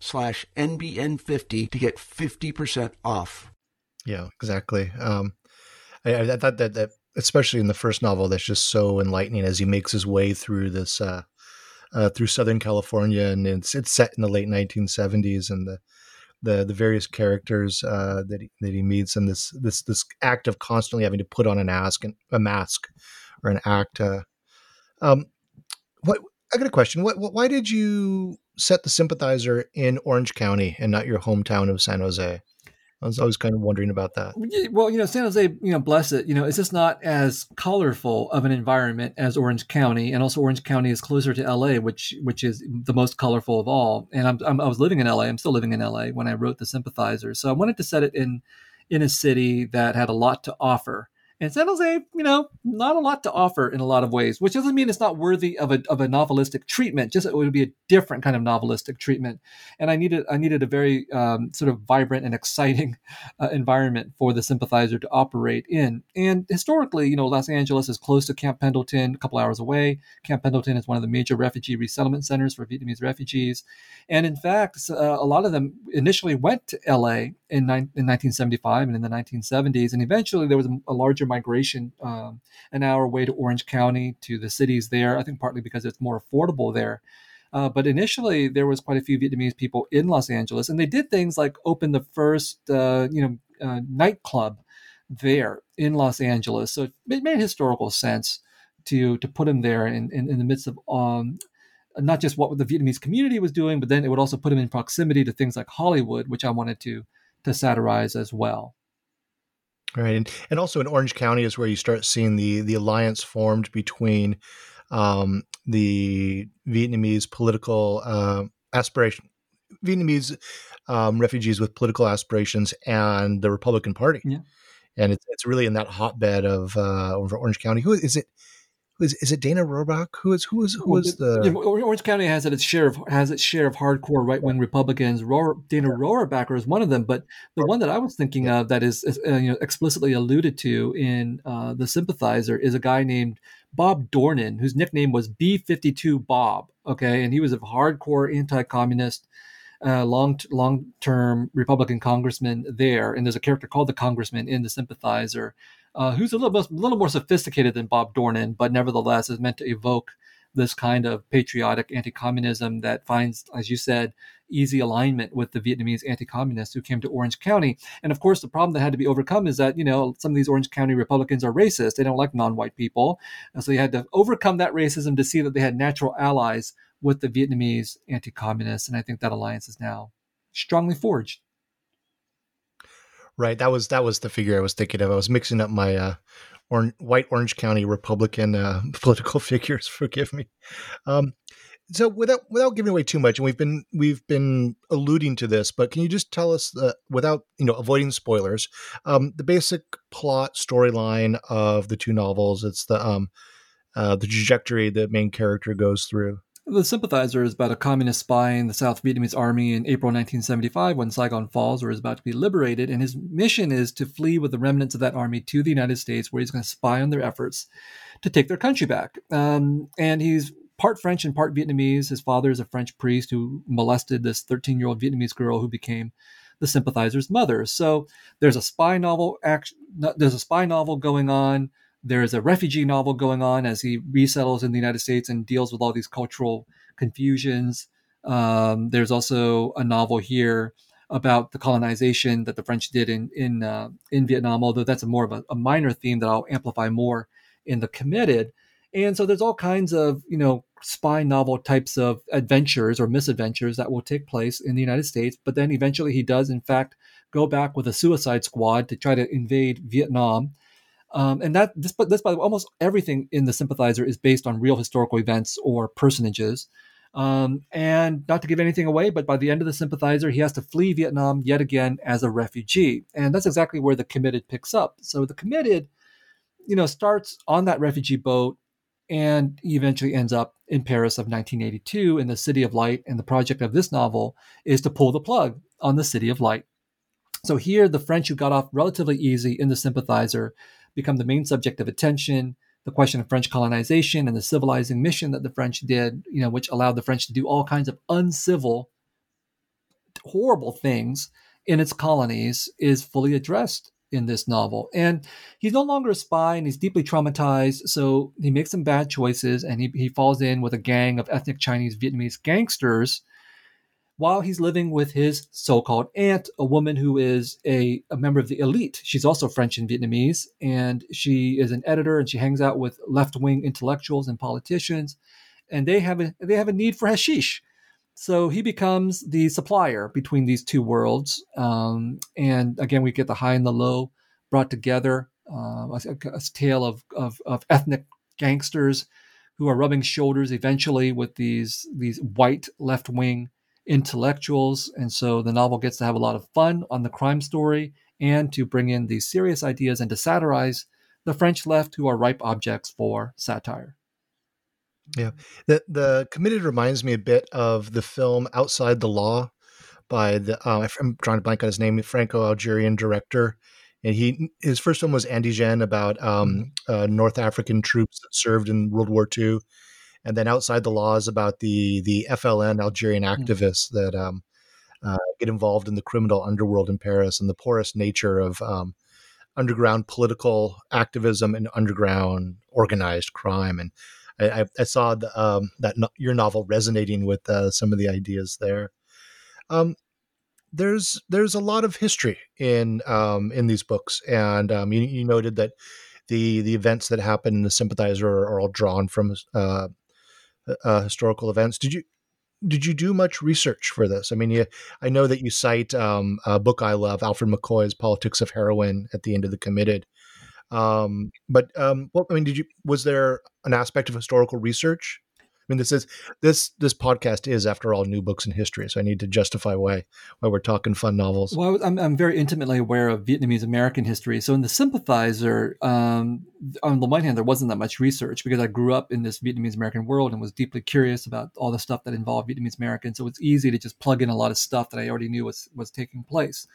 slash NBN50 to get 50% off. Yeah, exactly. Um, I, I thought that, that, especially in the first novel, that's just so enlightening as he makes his way through this, uh, uh, through Southern California, and it's it's set in the late 1970s, and the the the various characters uh, that he, that he meets, and this this this act of constantly having to put on an mask and a mask or an act. Uh, um, what I got a question. What, what why did you set the sympathizer in Orange County and not your hometown of San Jose? I was always kind of wondering about that. Well, you know, San Jose, you know, bless it, you know, it's just not as colorful of an environment as Orange County, and also Orange County is closer to LA, which which is the most colorful of all. And I'm, I'm, i was living in LA. I'm still living in LA when I wrote the Sympathizer, so I wanted to set it in in a city that had a lot to offer And San Jose, you know, not a lot to offer in a lot of ways, which doesn't mean it's not worthy of a, of a novelistic treatment. Just it would be a different kind of novelistic treatment. And I needed I needed a very um, sort of vibrant and exciting uh, environment for the sympathizer to operate in. And historically, you know, Los Angeles is close to Camp Pendleton, a couple hours away. Camp Pendleton is one of the major refugee resettlement centers for Vietnamese refugees. And in fact, uh, a lot of them initially went to LA in, in 1975 and in the 1970s. And eventually there was a larger migration um, an hour away to Orange County to the cities there, I think partly because it's more affordable there. Uh, but initially, there was quite a few Vietnamese people in Los Angeles, and they did things like open the first, uh, you know, uh, nightclub there in Los Angeles. So it made historical sense to to put him there in, in, in the midst of um, not just what the Vietnamese community was doing, but then it would also put him in proximity to things like Hollywood, which I wanted to to satirize as well. Right, and and also in Orange County is where you start seeing the the alliance formed between um, the Vietnamese political uh, aspiration, Vietnamese um, refugees with political aspirations, and the Republican Party. Yeah. And it's, it's really in that hotbed of uh, over Orange County. Who is it? Is, is it Dana Rohrabaugh? Who is who is who is the Orange County has its share of has its share of hardcore right wing Republicans. Dana Rohrabacher is one of them, but the one that I was thinking of that is uh, you know explicitly alluded to in uh, the Sympathizer is a guy named Bob Dornan, whose nickname was B fifty two Bob. Okay, and he was a hardcore anti communist. Uh, long long term Republican congressman there, and there's a character called the Congressman in the Sympathizer, uh, who's a little, little more sophisticated than Bob Dornan, but nevertheless is meant to evoke this kind of patriotic anti-communism that finds, as you said, easy alignment with the Vietnamese anti-communists who came to Orange County. And of course, the problem that had to be overcome is that you know some of these Orange County Republicans are racist; they don't like non-white people, and so you had to overcome that racism to see that they had natural allies with the Vietnamese anti-communists. And I think that alliance is now strongly forged. Right. That was that was the figure I was thinking of. I was mixing up my uh, or, white Orange County Republican uh, political figures. Forgive me. Um, so without without giving away too much, and we've been we've been alluding to this, but can you just tell us uh, without you know avoiding spoilers, um, the basic plot storyline of the two novels? It's the um, uh, the trajectory the main character goes through. The Sympathizer is about a communist spy in the South Vietnamese army in April 1975 when Saigon falls or is about to be liberated. And his mission is to flee with the remnants of that army to the United States, where he's going to spy on their efforts to take their country back. Um, and he's part French and part Vietnamese. His father is a French priest who molested this 13 year old Vietnamese girl who became the sympathizer's mother. So there's a spy novel. There's a spy novel going on. There's a refugee novel going on as he resettles in the United States and deals with all these cultural confusions. Um, there's also a novel here about the colonization that the French did in in uh, in Vietnam, although that's a more of a, a, minor theme that I'll amplify more in the committed. And so there's all kinds of you know spy novel types of adventures or misadventures that will take place in the United States. But then eventually he does in fact go back with a Suicide Squad to try to invade Vietnam. Um, and that this, but this, by the way, almost everything in the sympathizer is based on real historical events or personages. Um, and not to give anything away, but by the end of the sympathizer, he has to flee Vietnam yet again as a refugee. And that's exactly where the committed picks up. So the committed, you know, starts on that refugee boat and he eventually ends up in Paris of 1982 in the City of Light. And the project of this novel is to pull the plug on the City of Light. So here, the French who got off relatively easy in the sympathizer become the main subject of attention. The question of French colonization and the civilizing mission that the French did, you know, which allowed the French to do all kinds of uncivil, horrible things in its colonies, is fully addressed in this novel. And he's no longer a spy and he's deeply traumatized. So he makes some bad choices and he, he falls in with a gang of ethnic Chinese Vietnamese gangsters while he's living with his so-called aunt, a woman who is a, a member of the elite. She's also French and Vietnamese, and she is an editor, and she hangs out with left-wing intellectuals and politicians, and they have a they have a need for hashish. So he becomes the supplier between these two worlds, um, and again, we get the high and the low brought together. Uh, a, a, tale of, of, of ethnic gangsters who are rubbing shoulders eventually with these these white left wing intellectuals. And so the novel gets to have a lot of fun on the crime story and to bring in these serious ideas and to satirize the French left who are ripe objects for satire. Yeah, the the committed reminds me a bit of the film Outside the Law by the uh, I'm trying to blank on his name, Franco-Algerian director, and he his first film was Indigène about um, mm-hmm. uh, North African troops that served in World War II, and then Outside the laws about the the FLN Algerian mm. activists that um, uh, get involved in the criminal underworld in Paris and the porous nature of um, underground political activism and underground organized crime. And I, I saw the, um, that no, your novel resonating with uh, some of the ideas there. Um, there's there's a lot of history in um, in these books, and um, you, you, noted that the the events that happen in the sympathizer are, are all drawn from uh, uh, historical events. Did you did you do much research for this? I mean, you, I know that you cite um, a book I love, Alfred McCoy's "Politics of Heroin" at the end of the Committed. Um, but um, well, I mean, did you was there an aspect of historical research mean, this is this this podcast is, after all, new books in history. So I need to justify why why we're talking fun novels. Well, I'm I'm very intimately aware of Vietnamese American history. So in the Sympathizer, um, on the one hand, there wasn't that much research because I grew up in this Vietnamese American world and was deeply curious about all the stuff that involved Vietnamese Americans. So it's easy to just plug in a lot of stuff that I already knew was was taking place.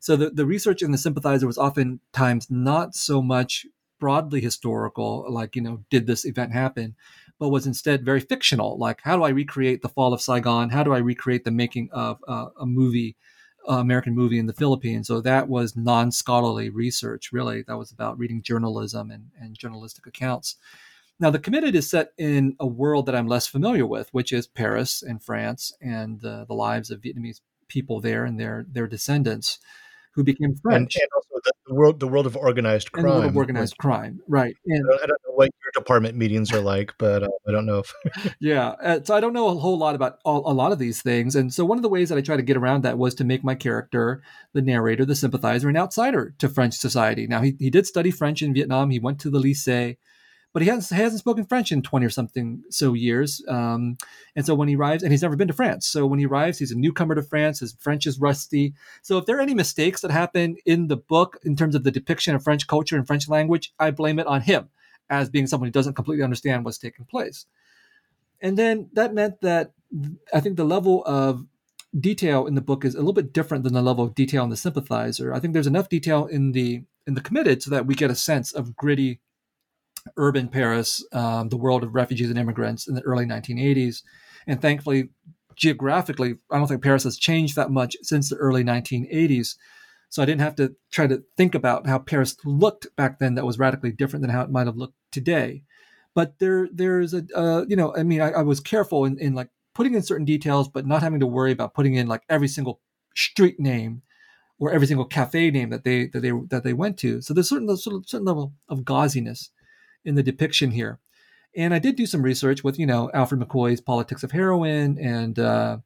So the, the research in the Sympathizer was oftentimes not so much broadly historical, like, you know, did this event happen? but was instead very fictional. Like, how do I recreate the fall of Saigon? How do I recreate the making of uh, a movie, uh, American movie in the Philippines? So that was non scholarly research, really. That was about reading journalism and, and journalistic accounts. Now, The Committed is set in a world that I'm less familiar with, which is Paris and France and uh, the lives of Vietnamese people there and their, their descendants who became French. And, and also the, the, world, the world of organized crime. And the world of organized like, crime, right? And, I, don't, know what your department meetings are like, but uh, I don't know if. yeah, uh, so I don't know a whole lot about all, a lot of these things, and so one of the ways that I try to get around that was to make my character, the narrator, the sympathizer, an outsider to French society. Now he he did study French in Vietnam. He went to the lycée but he hasn't, hasn't spoken French in 20 or something so years. Um, and so when he arrives, and he's never been to France. So when he arrives, he's a newcomer to France. His French is rusty. So if there are any mistakes that happen in the book in terms of the depiction of French culture and French language, I blame it on him as being someone who doesn't completely understand what's taking place. And then that meant that I think the level of detail in the book is a little bit different than the level of detail in the sympathizer. I think there's enough detail in the in the committed so that we get a sense of gritty urban Paris, um, the world of refugees and immigrants in the early 1980s. And thankfully, geographically, I don't think Paris has changed that much since the early 1980s. So I didn't have to try to think about how Paris looked back then that was radically different than how it might have looked today. But there, there's a, uh, you know, I mean, I, I was careful in, in like putting in certain details, but not having to worry about putting in like every single street name or every single cafe name that they that they that they went to. So there's certain certain level of gauziness in the depiction here. And I did do some research with, you know, Alfred McCoy's Politics of Heroin and uh,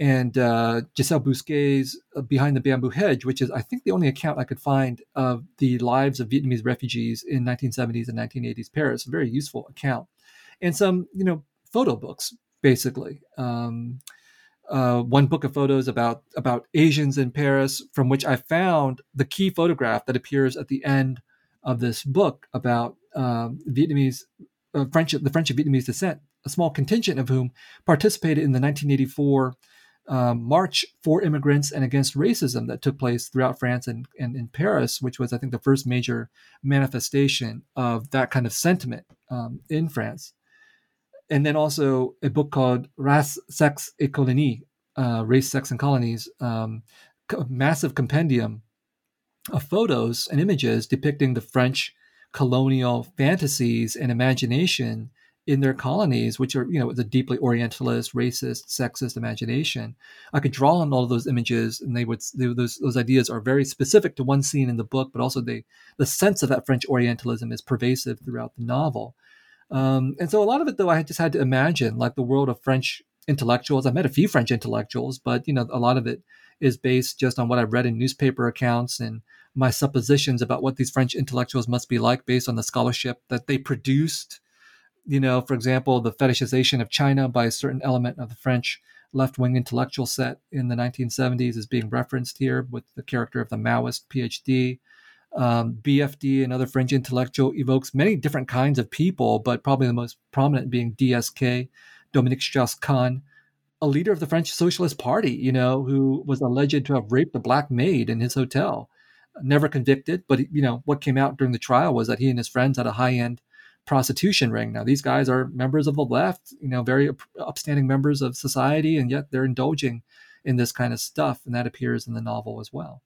and uh, Giselle Bousquet's uh, Behind the Bamboo Hedge, which is, I think, the only account I could find of the lives of Vietnamese refugees in 1970s and 1980s Paris. A very useful account. And some, you know, photo books, basically. Um, uh, one book of photos about about Asians in Paris, from which I found the key photograph that appears at the end of this book about um, Vietnamese uh, French, the French of Vietnamese descent, a small contingent of whom participated in the 1984 um, March for Immigrants and Against Racism that took place throughout France and, and in Paris, which was, I think, the first major manifestation of that kind of sentiment um, in France. And then also a book called Race, Sex et Colonie, uh, Race, Sex, and Colonies, um, massive compendium of photos and images depicting the French colonial fantasies and imagination in their colonies, which are, you know, the deeply orientalist, racist, sexist imagination. I could draw on all of those images, and they would they, those those ideas are very specific to one scene in the book, but also they the sense of that French Orientalism is pervasive throughout the novel. Um, and so a lot of it, though, I just had to imagine like the world of French intellectuals. I met a few French intellectuals, but you know, a lot of it is based just on what I've read in newspaper accounts and my suppositions about what these French intellectuals must be like based on the scholarship that they produced. You know, for example, the fetishization of China by a certain element of the French left wing intellectual set in the 1970s is being referenced here with the character of the Maoist PhD. Um, BFD, another French intellectual, evokes many different kinds of people, but probably the most prominent being DSK, Dominique Strauss-Kahn, a leader of the French Socialist Party, you know, who was alleged to have raped a black maid in his hotel. Never convicted, but you know what came out during the trial was that he and his friends had a high-end prostitution ring. Now these guys are members of the left, you know, very upstanding members of society, and yet they're indulging in this kind of stuff, and that appears in the novel as well.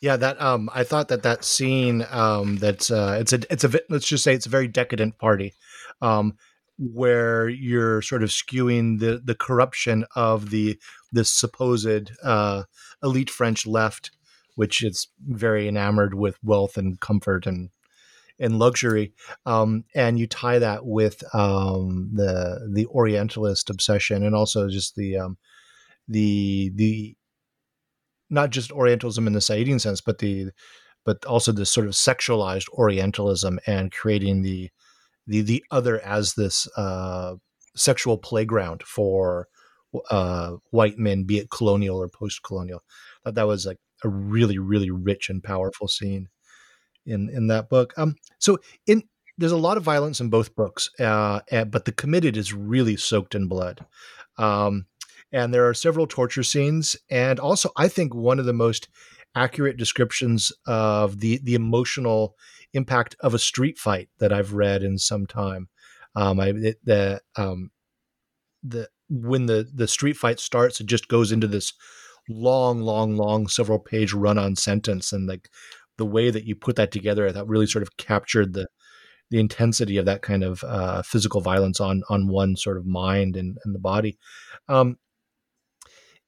Yeah, that um, I thought that that scene um, that's uh, it's a it's a let's just say it's a very decadent party, um, where you're sort of skewing the the corruption of the this supposed uh, elite French left, which is very enamored with wealth and comfort and and luxury, um, and you tie that with um, the the Orientalist obsession and also just the um, the the not just Orientalism in the Saidian sense, but the but also this sort of sexualized Orientalism and creating the the the other as this uh, sexual playground for uh, white men, be it colonial or post-colonial. That that was like a really really rich and powerful scene in in that book. Um, so in there's a lot of violence in both books, uh, but the committed is really soaked in blood. Um, and there are several torture scenes and also i think one of the most accurate descriptions of the the emotional impact of a street fight that i've read in some time um i it, the um the when the the street fight starts it just goes into this long long long several page run on sentence and like the way that you put that together that really sort of captured the the intensity of that kind of uh, physical violence on on one sort of mind and, and the body. Um,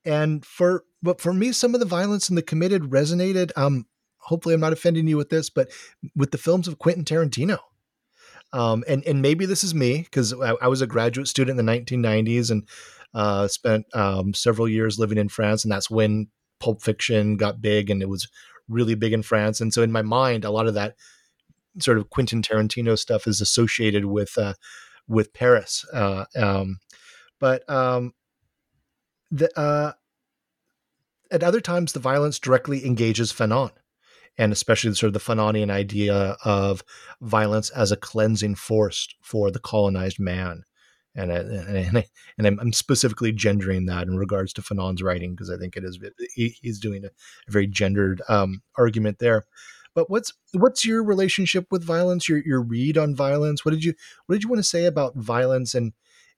and for but for me, some of the violence in the committed resonated. Um, hopefully, I'm not offending you with this, but with the films of Quentin Tarantino. Um, and and maybe this is me because I, I, was a graduate student in the 1990s and uh, spent um, several years living in France, and that's when Pulp Fiction got big, and it was really big in France. And so in my mind, a lot of that sort of Quentin Tarantino stuff is associated with uh, with Paris. Uh, um, but um, the, uh, at other times, the violence directly engages Fanon, and especially sort of the Fanonian idea of violence as a cleansing force for the colonized man. And, and, and I'm specifically gendering that in regards to Fanon's writing because I think it is he's doing a, very gendered um, argument there. But what's what's your relationship with violence? Your your read on violence? What did you what did you want to say about violence and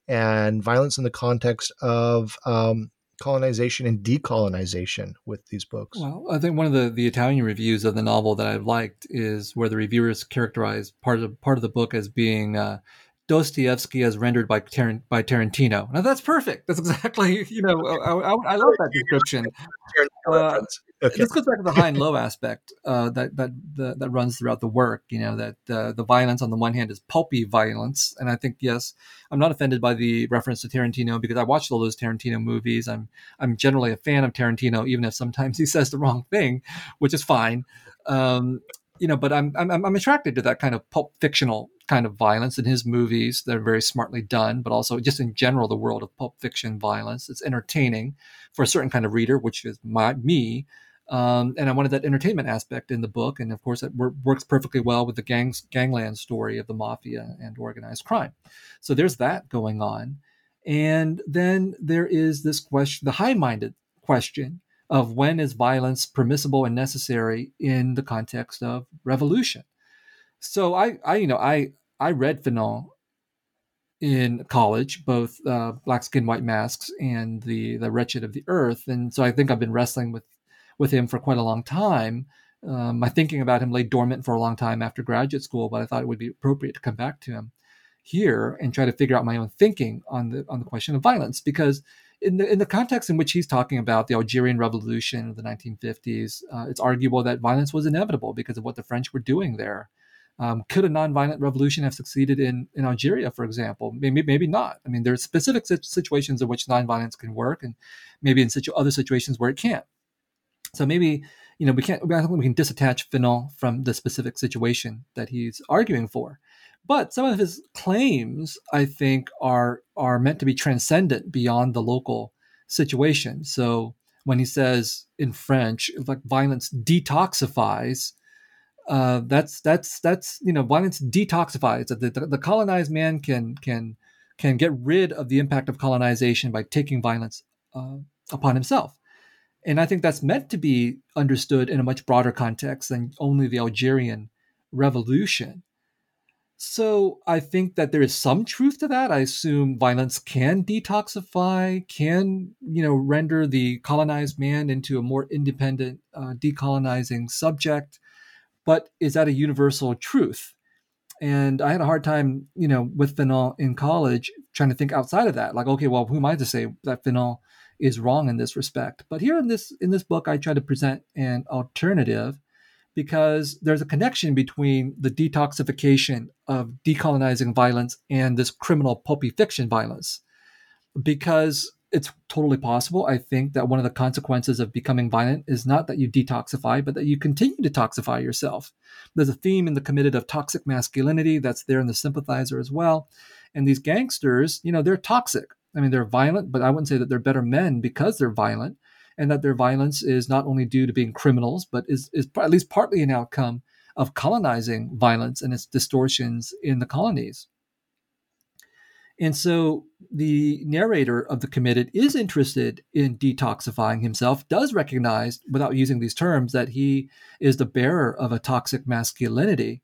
and violence in the context of um, colonization and decolonization with these books. Well, I think one of the, the Italian reviews of the novel that I've liked is where the reviewers characterize part of part of the book as being uh, Dostoevsky as rendered by Tar- by Tarantino. Now that's perfect. That's exactly you know I, I, I love that description. Uh, okay. This goes back to the high and low aspect uh, that that the, that runs throughout the work. You know that uh, the violence on the one hand is pulpy violence, and I think yes, I'm not offended by the reference to Tarantino because I watched all those Tarantino movies. I'm I'm generally a fan of Tarantino, even if sometimes he says the wrong thing, which is fine. Um, you know, but I'm, I'm I'm attracted to that kind of pulp fictional kind of violence in his movies. They're very smartly done, but also just in general, the world of pulp fiction violence. It's entertaining for a certain kind of reader, which is my me. Um, and I wanted that entertainment aspect in the book, and of course, it works perfectly well with the gangs, gangland story of the mafia and organized crime. So there's that going on, and then there is this question, the high-minded question of when is violence permissible and necessary in the context of revolution. So I, I you know, I I read Fanon in college, both uh, Black Skin, White Masks and the the Wretched of the Earth, and so I think I've been wrestling with with him for quite a long time. Um, my thinking about him lay dormant for a long time after graduate school, but I thought it would be appropriate to come back to him here and try to figure out my own thinking on the on the question of violence because in the in the context in which he's talking about the Algerian Revolution of the 1950s, uh, it's arguable that violence was inevitable because of what the French were doing there. Um, could a nonviolent revolution have succeeded in, in Algeria, for example? Maybe, maybe not. I mean, there are specific situations in which nonviolence can work, and maybe in situ- other situations where it can't. So maybe you know we can't. I think we can disattach Fanon from the specific situation that he's arguing for. But some of his claims, I think, are are meant to be transcendent beyond the local situation. So when he says in French, like violence detoxifies. Uh, that's that's that's you know violence detoxifies. The, the, the colonized man can can can get rid of the impact of colonization by taking violence uh, upon himself. And I think that's meant to be understood in a much broader context than only the Algerian revolution. So I think that there is some truth to that. I assume violence can detoxify, can you know render the colonized man into a more independent, uh, decolonizing subject. But is that a universal truth? And I had a hard time, you know, with Fanon in college, trying to think outside of that. Like, okay, well, who am I to say that Fanon is wrong in this respect? But here in this in this book, I try to present an alternative because there's a connection between the detoxification of decolonizing violence and this criminal pulpy fiction violence. Because it's totally possible, I think, that one of the consequences of becoming violent is not that you detoxify, but that you continue to toxify yourself. There's a theme in the committed of toxic masculinity that's there in the sympathizer as well. And these gangsters, you know, they're toxic. I mean, they're violent, but I wouldn't say that they're better men because they're violent and that their violence is not only due to being criminals, but is, is at least partly an outcome of colonizing violence and its distortions in the colonies. And so the narrator of The Committed is interested in detoxifying himself, does recognize, without using these terms, that he is the bearer of a toxic masculinity.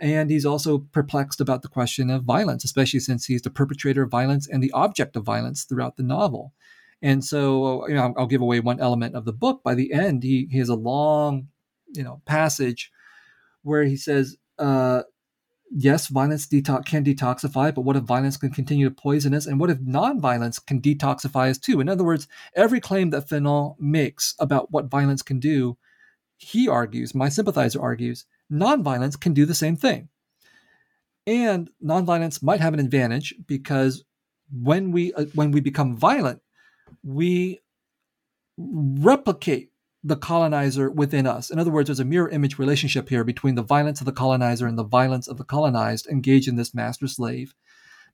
And he's also perplexed about the question of violence, especially since he's the perpetrator of violence and the object of violence throughout the novel. And so, you know, I'll give away one element of the book. By the end, he, he has a long, you know, passage where he says, uh, yes, violence detox can detoxify, but what if violence can continue to poison us? And what if nonviolence can detoxify us too? In other words, every claim that Fanon makes about what violence can do, he argues, my sympathizer argues, nonviolence can do the same thing. And nonviolence might have an advantage because when we uh, when we become violent, we replicate the colonizer within us. In other words, there's a mirror image relationship here between the violence of the colonizer and the violence of the colonized engaged in this master slave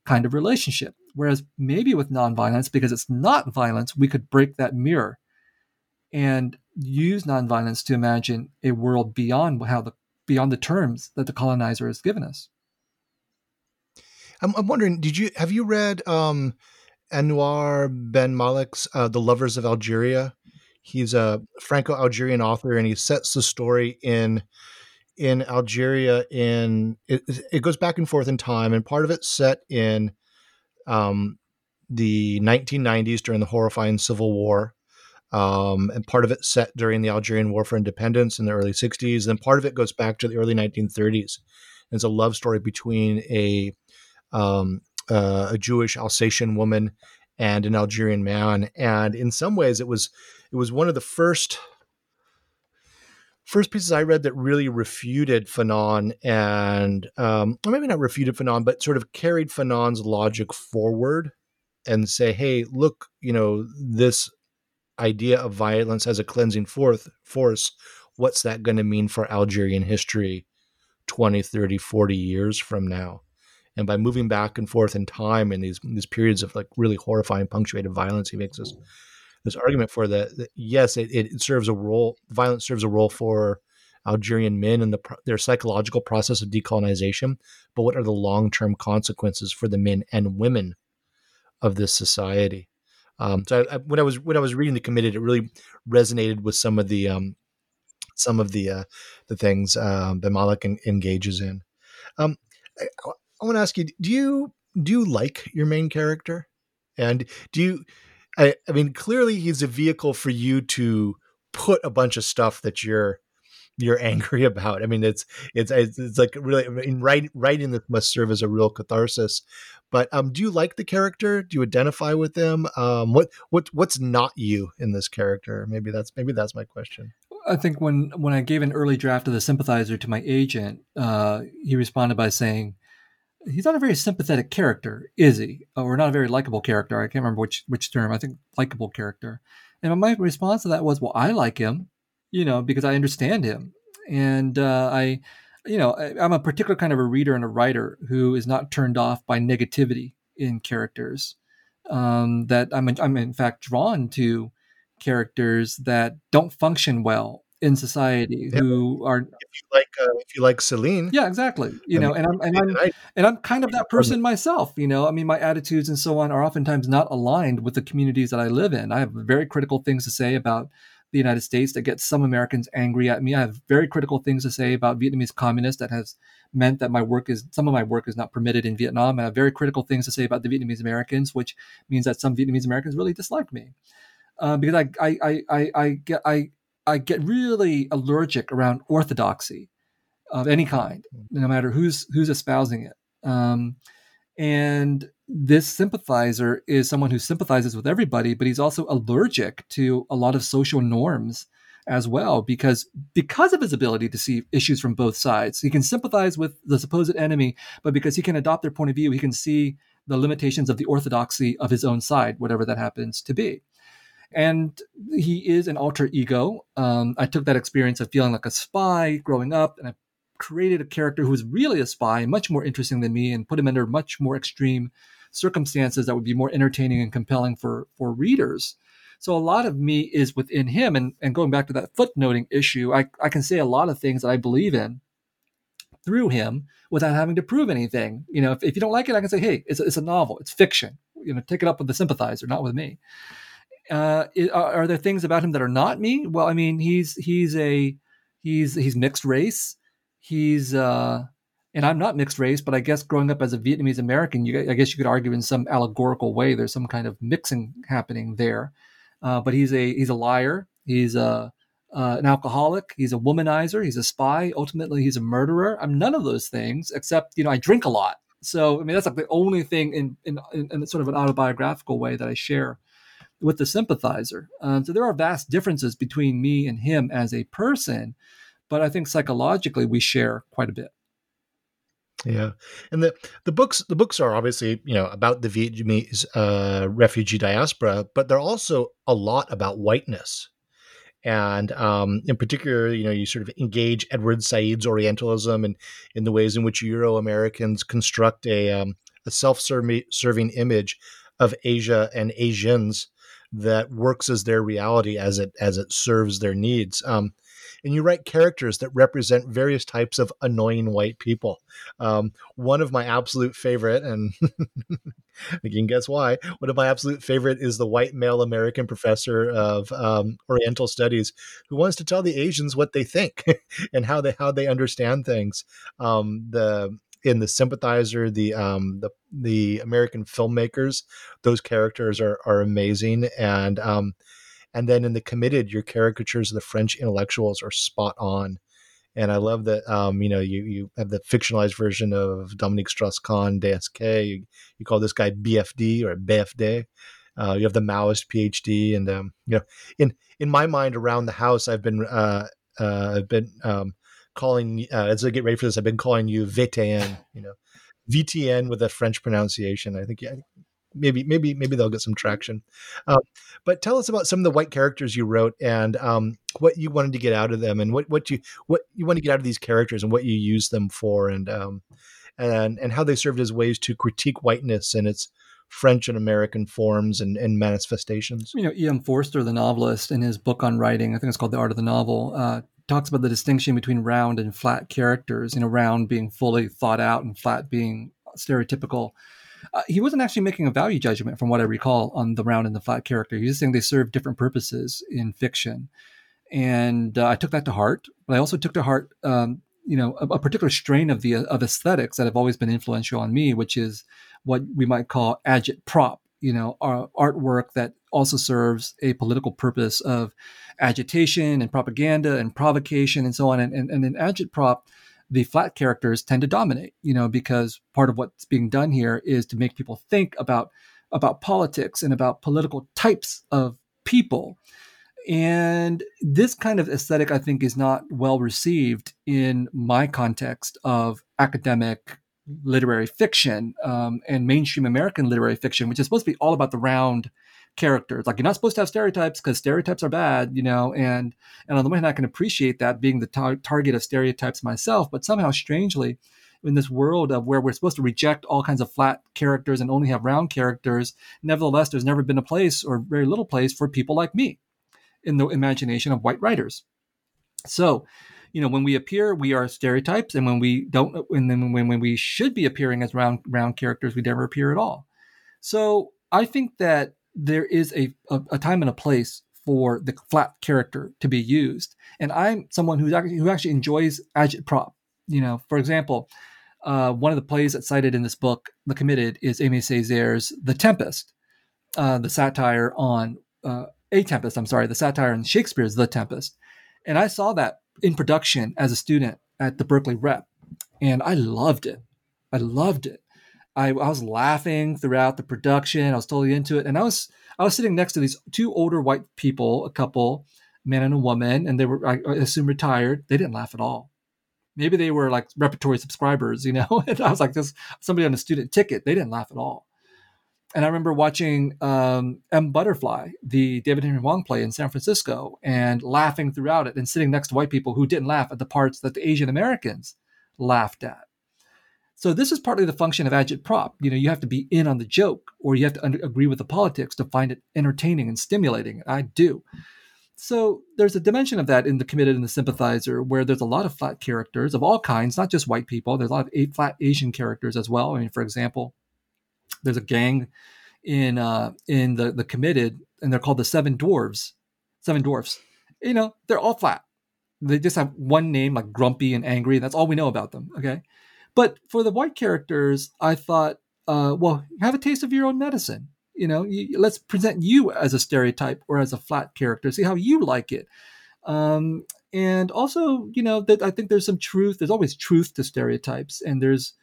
kind of relationship. Whereas maybe with nonviolence, because it's not violence, we could break that mirror and use nonviolence to imagine a world beyond how the beyond the terms that the colonizer has given us. I'm, I'm wondering, did you have you read um, Anouar Benmalek's uh, The Lovers of Algeria. He's a Franco-Algerian author, and he sets the story in in Algeria. In it, it goes back and forth in time, and part of it's set in um, the 1990s during the horrifying civil war, um, and part of it set during the Algerian War for Independence in the early 60s. And part of it goes back to the early 1930s. And it's a love story between a um, uh, a Jewish Alsatian woman and an Algerian man. And in some ways, it was it was one of the first first pieces I read that really refuted Fanon and um, or maybe not refuted Fanon, but sort of carried Fanon's logic forward and say, hey, look, you know, this idea of violence as a cleansing forth, force, what's that going to mean for Algerian history 20, 30, 40 years from now? and by moving back and forth in time in these these periods of like really horrifying punctuated violence, he makes this this argument for that. that yes, it, it serves a role. Violence serves a role for Algerian men and the, their psychological process of decolonization. But what are the long term consequences for the men and women of this society? Um, so I, I, when I was when I was reading the committed, it really resonated with some of the um, some of the uh, the things um, that Malek engages in. Um, I want to ask you: Do you do you like your main character? And do you? I, I mean, clearly he's a vehicle for you to put a bunch of stuff that you're you're angry about. I mean, it's it's it's, like really. I mean, writing writing this must serve as a real catharsis. But um, do you like the character? Do you identify with them? Um, what what what's not you in this character? Maybe that's maybe that's my question. I think when when I gave an early draft of the sympathizer to my agent, uh, he responded by saying, he's not a very sympathetic character, is he? Or not a very likable character. I can't remember which which term. I think likable character. And my response to that was, well, I like him, you know, because I understand him, and uh, I, you know, I, I'm a particular kind of a reader and a writer who is not turned off by negativity in characters. Um, that I'm, I'm in fact drawn to characters that don't function well in society yeah. who are if you like uh, if you like Celine. Yeah, exactly. You I know, mean, and I'm and I'm I, and I'm kind of that person myself, you know. I mean, my attitudes and so on are oftentimes not aligned with the communities that I live in. I have very critical things to say about the United States that gets some Americans angry at me. I have very critical things to say about Vietnamese communists that has meant that my work is some of my work is not permitted in Vietnam. I have very critical things to say about the Vietnamese Americans, which means that some Vietnamese Americans really dislike me. Uh, because I, I, I, I, get I I get really allergic around orthodoxy of any kind, no matter who's who's espousing it. Um, and this sympathizer is someone who sympathizes with everybody, but he's also allergic to a lot of social norms as well because because of his ability to see issues from both sides. He can sympathize with the supposed enemy, but because he can adopt their point of view, he can see the limitations of the orthodoxy of his own side, whatever that happens to be and he is an alter ego. Um, I took that experience of feeling like a spy growing up, and I created a character who was really a spy, much more interesting than me, and put him under much more extreme circumstances that would be more entertaining and compelling for for readers. So a lot of me is within him, and and going back to that footnoting issue, I I can say a lot of things that I believe in through him without having to prove anything. You know, if, if you don't like it, I can say, hey, it's a, it's a novel, it's fiction. You know, take it up with the sympathizer, not with me uh, are there things about him that are not me? Well, I mean, he's he's a he's he's mixed race. He's uh, and I'm not mixed race, but I guess growing up as a Vietnamese American, you, I guess you could argue in some allegorical way there's some kind of mixing happening there. Uh, but he's a he's a liar. He's a uh, an alcoholic. He's a womanizer. He's a spy. Ultimately, he's a murderer. I'm none of those things, except you know I drink a lot. So I mean that's like the only thing in in, in sort of an autobiographical way that I share with the sympathizer. Um, so there are vast differences between me and him as a person, but I think psychologically we share quite a bit. Yeah, and the the books the books are obviously you know about the Vietnamese uh, refugee diaspora, but they're also a lot about whiteness, and um, in particular, you know, you sort of engage Edward Said's Orientalism and in the ways in which Euro Americans construct a um, a self serving image of Asia and Asians that works as their reality as it as it serves their needs. Um, and you write characters that represent various types of annoying white people. Um, one of my absolute favorite, and you can guess why, one of my absolute favorite is the white male American professor of um, Oriental Studies who wants to tell the Asians what they think and how they how they understand things. Um, the in the sympathizer, the um, the the American filmmakers, those characters are are amazing, and um, and then in the committed, your caricatures of the French intellectuals are spot on. And I love that um, you know you you have the fictionalized version of Dominique Strauss-Kahn, DSK. You, you call this guy BFD or BFD. Uh, you have the Maoist PhD, and um, you know, in in my mind, around the house, I've been uh, uh, I've been um, calling uh, as I get ready for this. I've been calling you VTN, you know, VTN with a French pronunciation. I think yeah, maybe maybe maybe they'll get some traction. Um, but tell us about some of the white characters you wrote and um, what you wanted to get out of them, and what what you what you want to get out of these characters, and what you use them for, and um, and and how they served as ways to critique whiteness and its French and American forms and, and manifestations. You know, E.M. Forster, the novelist, in his book on writing, I think it's called The Art of the Novel, uh, talks about the distinction between round and flat characters, you know, round being fully thought out and flat being stereotypical. Uh, he wasn't actually making a value judgment, from what I recall, on the round and the flat character. He was saying they serve different purposes in fiction, and uh, I took that to heart. But I also took to heart, um, you know, a, a, particular strain of the of aesthetics that have always been influential on me, which is what we might call agitprop, you know, artwork that also serves a political purpose of agitation and propaganda and provocation and so on. And, and, and in agitprop, the flat characters tend to dominate, you know, because part of what's being done here is to make people think about about politics and about political types of people. And this kind of aesthetic, I think, is not well received in my context of academic literary fiction um, and mainstream American literary fiction, which is supposed to be all about the round characters. Like you're not supposed to have stereotypes because stereotypes are bad, you know. And and on the one hand, I can appreciate that being the tar- target of stereotypes myself, but somehow strangely, in this world of where we're supposed to reject all kinds of flat characters and only have round characters, nevertheless, there's never been a place or very little place for people like me. in the imagination of white writers. So, you know, when we appear, we are stereotypes, and when we don't, and then when, when we should be appearing as round round characters, we never appear at all. So, I think that there is a, a, a time and a place for the flat character to be used, and I'm someone who's actually, who actually enjoys agitprop. You know, for example, uh, one of the plays that's cited in this book, The Committed, is Aimé Césaire's The Tempest, uh, the satire on uh, A Tempest. I'm sorry, the satire on Shakespeare's The Tempest, and I saw that in production as a student at the Berkeley Rep, and I loved it. I loved it. I, I, was laughing throughout the production. I was totally into it, and I was I was sitting next to these two older white people, a couple, man and a woman, and they were I assume retired. They didn't laugh at all. Maybe they were like repertory subscribers, you know. and I was like this somebody on a student ticket. They didn't laugh at all. And I remember watching um, M. Butterfly, the David Henry Hwang play in San Francisco, and laughing throughout it, and sitting next to white people who didn't laugh at the parts that the Asian Americans laughed at. So this is partly the function of agitprop. You know, you have to be in on the joke, or you have to under- agree with the politics to find it entertaining and stimulating. I do. So there's a dimension of that in the committed and the sympathizer, where there's a lot of flat characters of all kinds, not just white people. There's a lot of flat Asian characters as well. I mean, for example, there's a gang in uh, in the the committed, and they're called the Seven Dwarves. Seven Dwarfs. You know, they're all flat. They just have one name, like grumpy and angry. And that's all we know about them. Okay, but for the white characters, I thought, uh, well, have a taste of your own medicine. You know, you, let's present you as a stereotype or as a flat character. See how you like it. Um, and also, you know, that I think there's some truth. There's always truth to stereotypes, and there's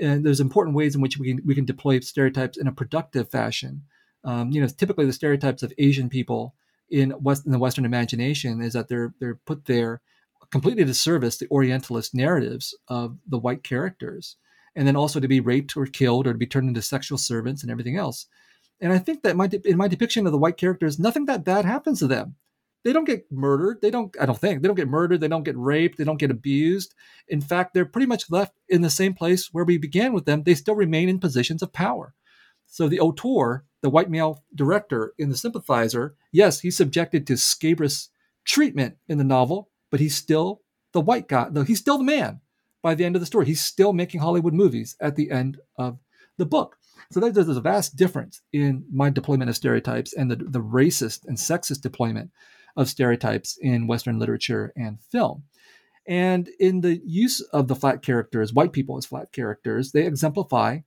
and there's important ways in which we can we can deploy stereotypes in a productive fashion. Um, you know, typically the stereotypes of Asian people in West in the Western imagination is that they're they're put there completely to service the Orientalist narratives of the white characters, and then also to be raped or killed or to be turned into sexual servants and everything else. And I think that my in my depiction of the white characters, nothing that bad happens to them they don't get murdered. They don't, I don't think, they don't get murdered. They don't get raped. They don't get abused. In fact, they're pretty much left in the same place where we began with them. They still remain in positions of power. So the auteur, the white male director in The Sympathizer, yes, he's subjected to scabrous treatment in the novel, but he's still the white guy. No, he's still the man by the end of the story. He's still making Hollywood movies at the end of the book. So there's a vast difference in my deployment of stereotypes and the, the racist and sexist deployment of stereotypes in Western literature and film. And in the use of the flat characters, white people as flat characters, they exemplify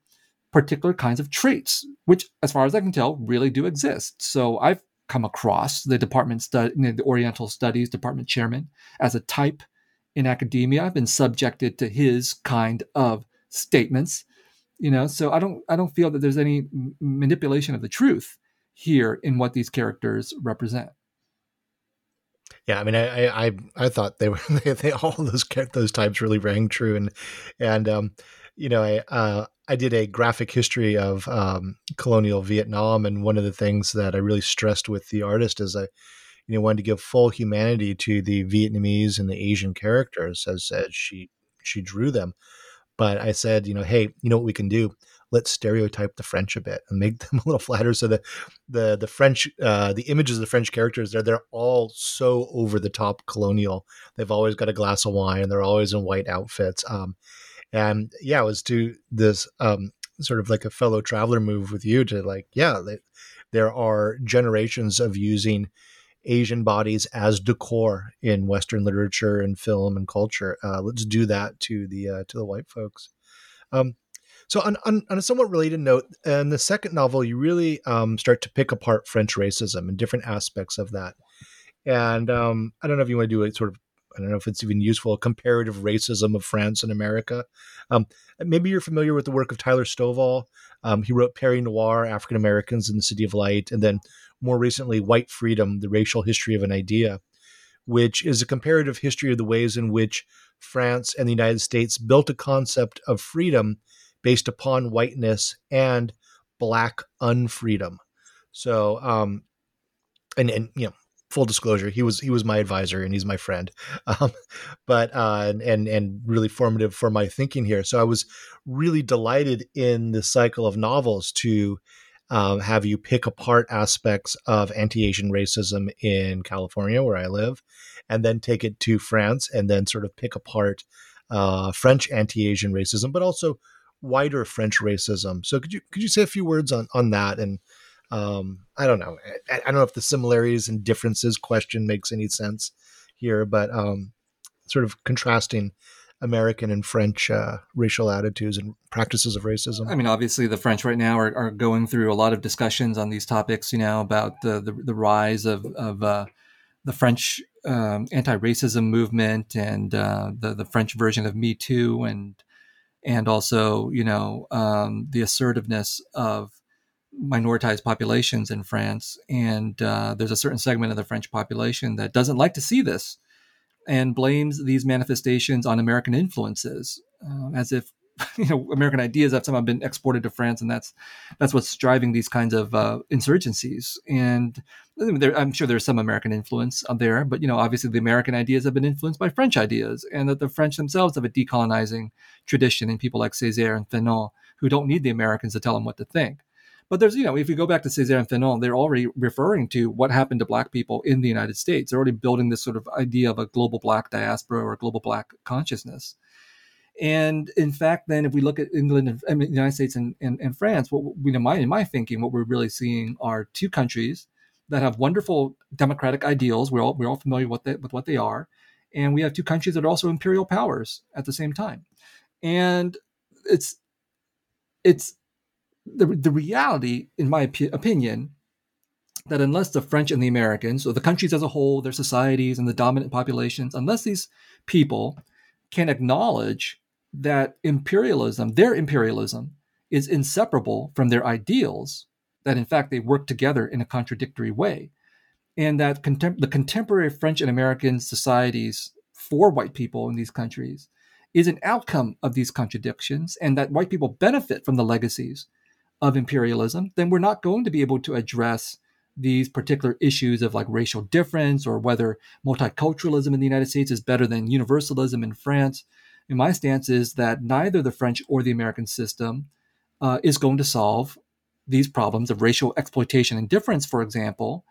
particular kinds of traits, which, as far as I can tell, really do exist. So I've come across the department study, the Oriental Studies department chairman as a type in academia. I've been subjected to his kind of statements, you know. So I don't, I don't feel that there's any manipulation of the truth here in what these characters represent. Yeah, I mean, I I I thought they were they, they all those those types really rang true, and and um, you know, I uh, I did a graphic history of um, colonial Vietnam, and one of the things that I really stressed with the artist is I, you know, wanted to give full humanity to the Vietnamese and the Asian characters as as she she drew them, but I said, you know, hey, you know what we can do? let's stereotype the French a bit and make them a little flatter. So the the the French uh, the images of the French characters they're they're all so over the top colonial. They've always got a glass of wine. They're always in white outfits. Um, and yeah, it was to this um, sort of like a fellow traveler move with you to like yeah, they, there are generations of using. Asian bodies as decor in Western literature and film and culture. Uh, let's do that to the uh, to the white folks. Um, so, on, on, on, a somewhat related note, in the second novel, you really um, start to pick apart French racism and different aspects of that. And um, I don't know if you want to do a sort of, I don't know if it's even useful, comparative racism of France and America. Um, maybe you're familiar with the work of Tyler Stovall. Um, he wrote Paris Noir, African Americans in the City of Light, and then more recently, White Freedom, The Racial History of an Idea, which is a comparative history of the ways in which France and the United States built a concept of freedom based upon whiteness and black unfreedom. So, um, and and you know, full disclosure, he was he was my advisor and he's my friend, um, but uh, and and really formative for my thinking here. So I was really delighted in the cycle of novels to um, have you pick apart aspects of anti-Asian racism in California, where I live, and then take it to France, and then sort of pick apart uh, French anti-Asian racism, but also wider French racism. So could you could you say a few words on on that? And um, I don't know, I, I, don't know if the similarities and differences question makes any sense here, but um, sort of contrasting American and French uh, racial attitudes and practices of racism. I mean, obviously, the French right now are, are going through a lot of discussions on these topics. You know, about the the, the rise of of uh, the French um, anti-racism movement and uh, the the French version of Me Too, and and also you know um, the assertiveness of minoritized populations in France. And uh, there's a certain segment of the French population that doesn't like to see this and blames these manifestations on American influences, uh, as if you know American ideas have somehow been exported to France, and that's that's what's driving these kinds of uh, insurgencies. And there, I'm sure there's some American influence there, but you know, obviously the American ideas have been influenced by French ideas, and that the French themselves have a decolonizing tradition, and people like Césaire and Fanon who don't need the Americans to tell them what to think. But there's, you know, if you go back to Césaire and Fanon, they're already referring to what happened to Black people in the United States. They're already building this sort of idea of a global Black diaspora or global Black consciousness. And in fact, then if we look at England and I mean, the United States and, and, and France, what we in my in my thinking, what we're really seeing are two countries that have wonderful democratic ideals. We're all we're all familiar with, they, with what they are, and we have two countries that are also imperial powers at the same time. And it's it's the, the reality, in my op- opinion, that unless the French and the Americans, or the countries as a whole, their societies and the dominant populations, unless these people can acknowledge that imperialism, their imperialism, is inseparable from their ideals, that in fact they work together in a contradictory way, and that contem- the contemporary French and American societies for white people in these countries is an outcome of these contradictions, and that white people benefit from the legacies of imperialism, then we're not going to be able to address these particular issues of like racial difference or whether multiculturalism in the United States is better than universalism in France. And my stance is that neither the French or the American system uh, is going to solve these problems of racial exploitation and difference, for example,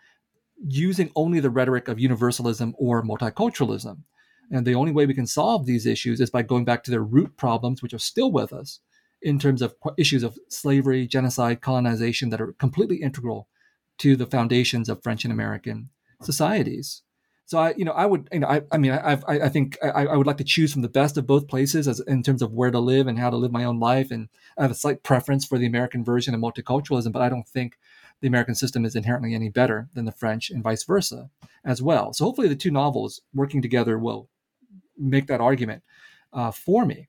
using only the rhetoric of universalism or multiculturalism. And the only way we can solve these issues is by going back to their root problems, which are still with us, in terms of issues of slavery, genocide, colonization that are completely integral to the foundations of French and American societies. So I, you know, I would, you know, I, I mean, I, I, I think I, I, would like to choose from the best of both places as in terms of where to live and how to live my own life. And I have a slight preference for the American version of multiculturalism, but I don't think the American system is inherently any better than the French and vice versa as well. So hopefully the two novels working together will make that argument uh, for me.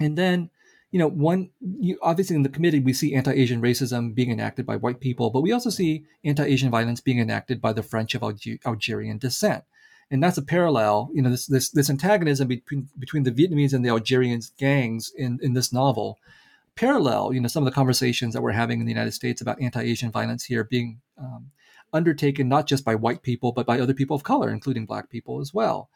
And then, you know, one you, obviously in the committed we see anti-Asian racism being enacted by white people, but we also see anti-Asian violence being enacted by the French of Alger- Algerian descent, and that's a parallel. You know, this this, this antagonism between between the Vietnamese and the Algerians gangs in in this novel parallel. You know, some of the conversations that we're having in the United States about anti-Asian violence here being um, undertaken not just by white people but by other people of color, including Black people as well.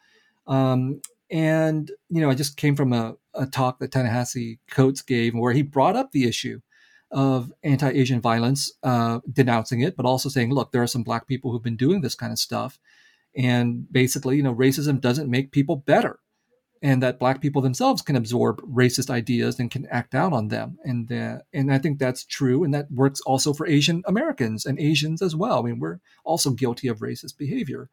Um, and you know, I just came from a, a talk that Ta-Nehisi Coates gave where he brought up the issue of anti-Asian violence, uh, denouncing it, but also saying, look, there are some black people who've been doing this kind of stuff, and basically, you know, racism doesn't make people better, and that black people themselves can absorb racist ideas and can act out on them, and uh, and I think that's true, and that works also for Asian Americans and Asians as well. I mean, we're also guilty of racist behavior,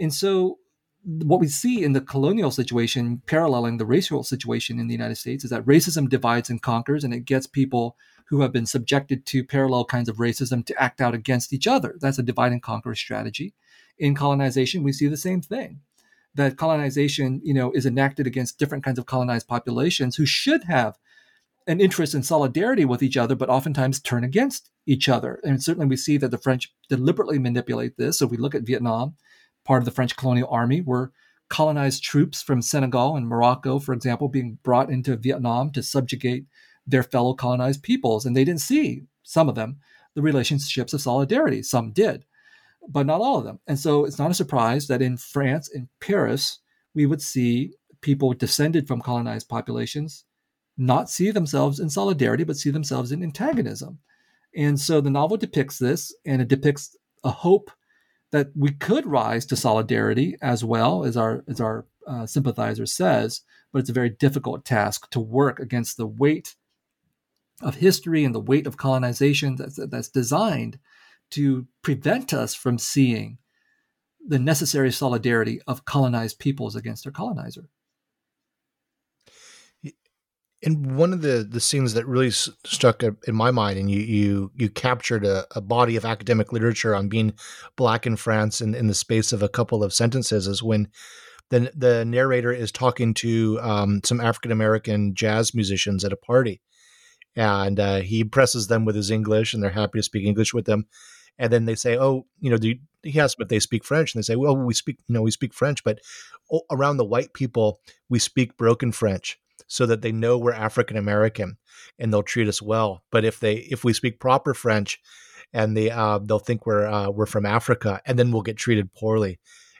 and so what we see in the colonial situation, paralleling the racial situation in the United States, is that racism divides and conquers, and it gets people who have been subjected to parallel kinds of racism to act out against each other. That's a divide and conquer strategy. In colonization, we see the same thing. That colonization, you know, is enacted against different kinds of colonized populations who should have an interest in solidarity with each other, but oftentimes turn against each other. And certainly we see that the French deliberately manipulate this. So if we look at Vietnam, part of the French colonial army were colonized troops from Senegal and Morocco, for example, being brought into Vietnam to subjugate their fellow colonized peoples. And they didn't see, some of them, the relationships of solidarity. Some did, but not all of them. And so it's not a surprise that in France, in Paris, we would see people descended from colonized populations not see themselves in solidarity, but see themselves in antagonism. And so the novel depicts this, and it depicts a hope that we could rise to solidarity as well as our as our uh, sympathizer says, but it's a very difficult task to work against the weight of history and the weight of colonization that's, that's designed to prevent us from seeing the necessary solidarity of colonized peoples against their colonizer. And one of the, the scenes that really struck in my mind, and you you you captured a, a body of academic literature on being black in France in, in the space of a couple of sentences, is when the the narrator is talking to um, some African American jazz musicians at a party, and uh, he impresses them with his English, and they're happy to speak English with them. And then they say, "Oh, you know, you, he asks if they speak French, and they say, "Well, we speak, you know, we speak French, but around the white people, we speak broken French." So that they know we're African American and they'll treat us well. But if they if we speak proper French and they uh, they'll think we're uh, we're from Africa and then we'll get treated poorly.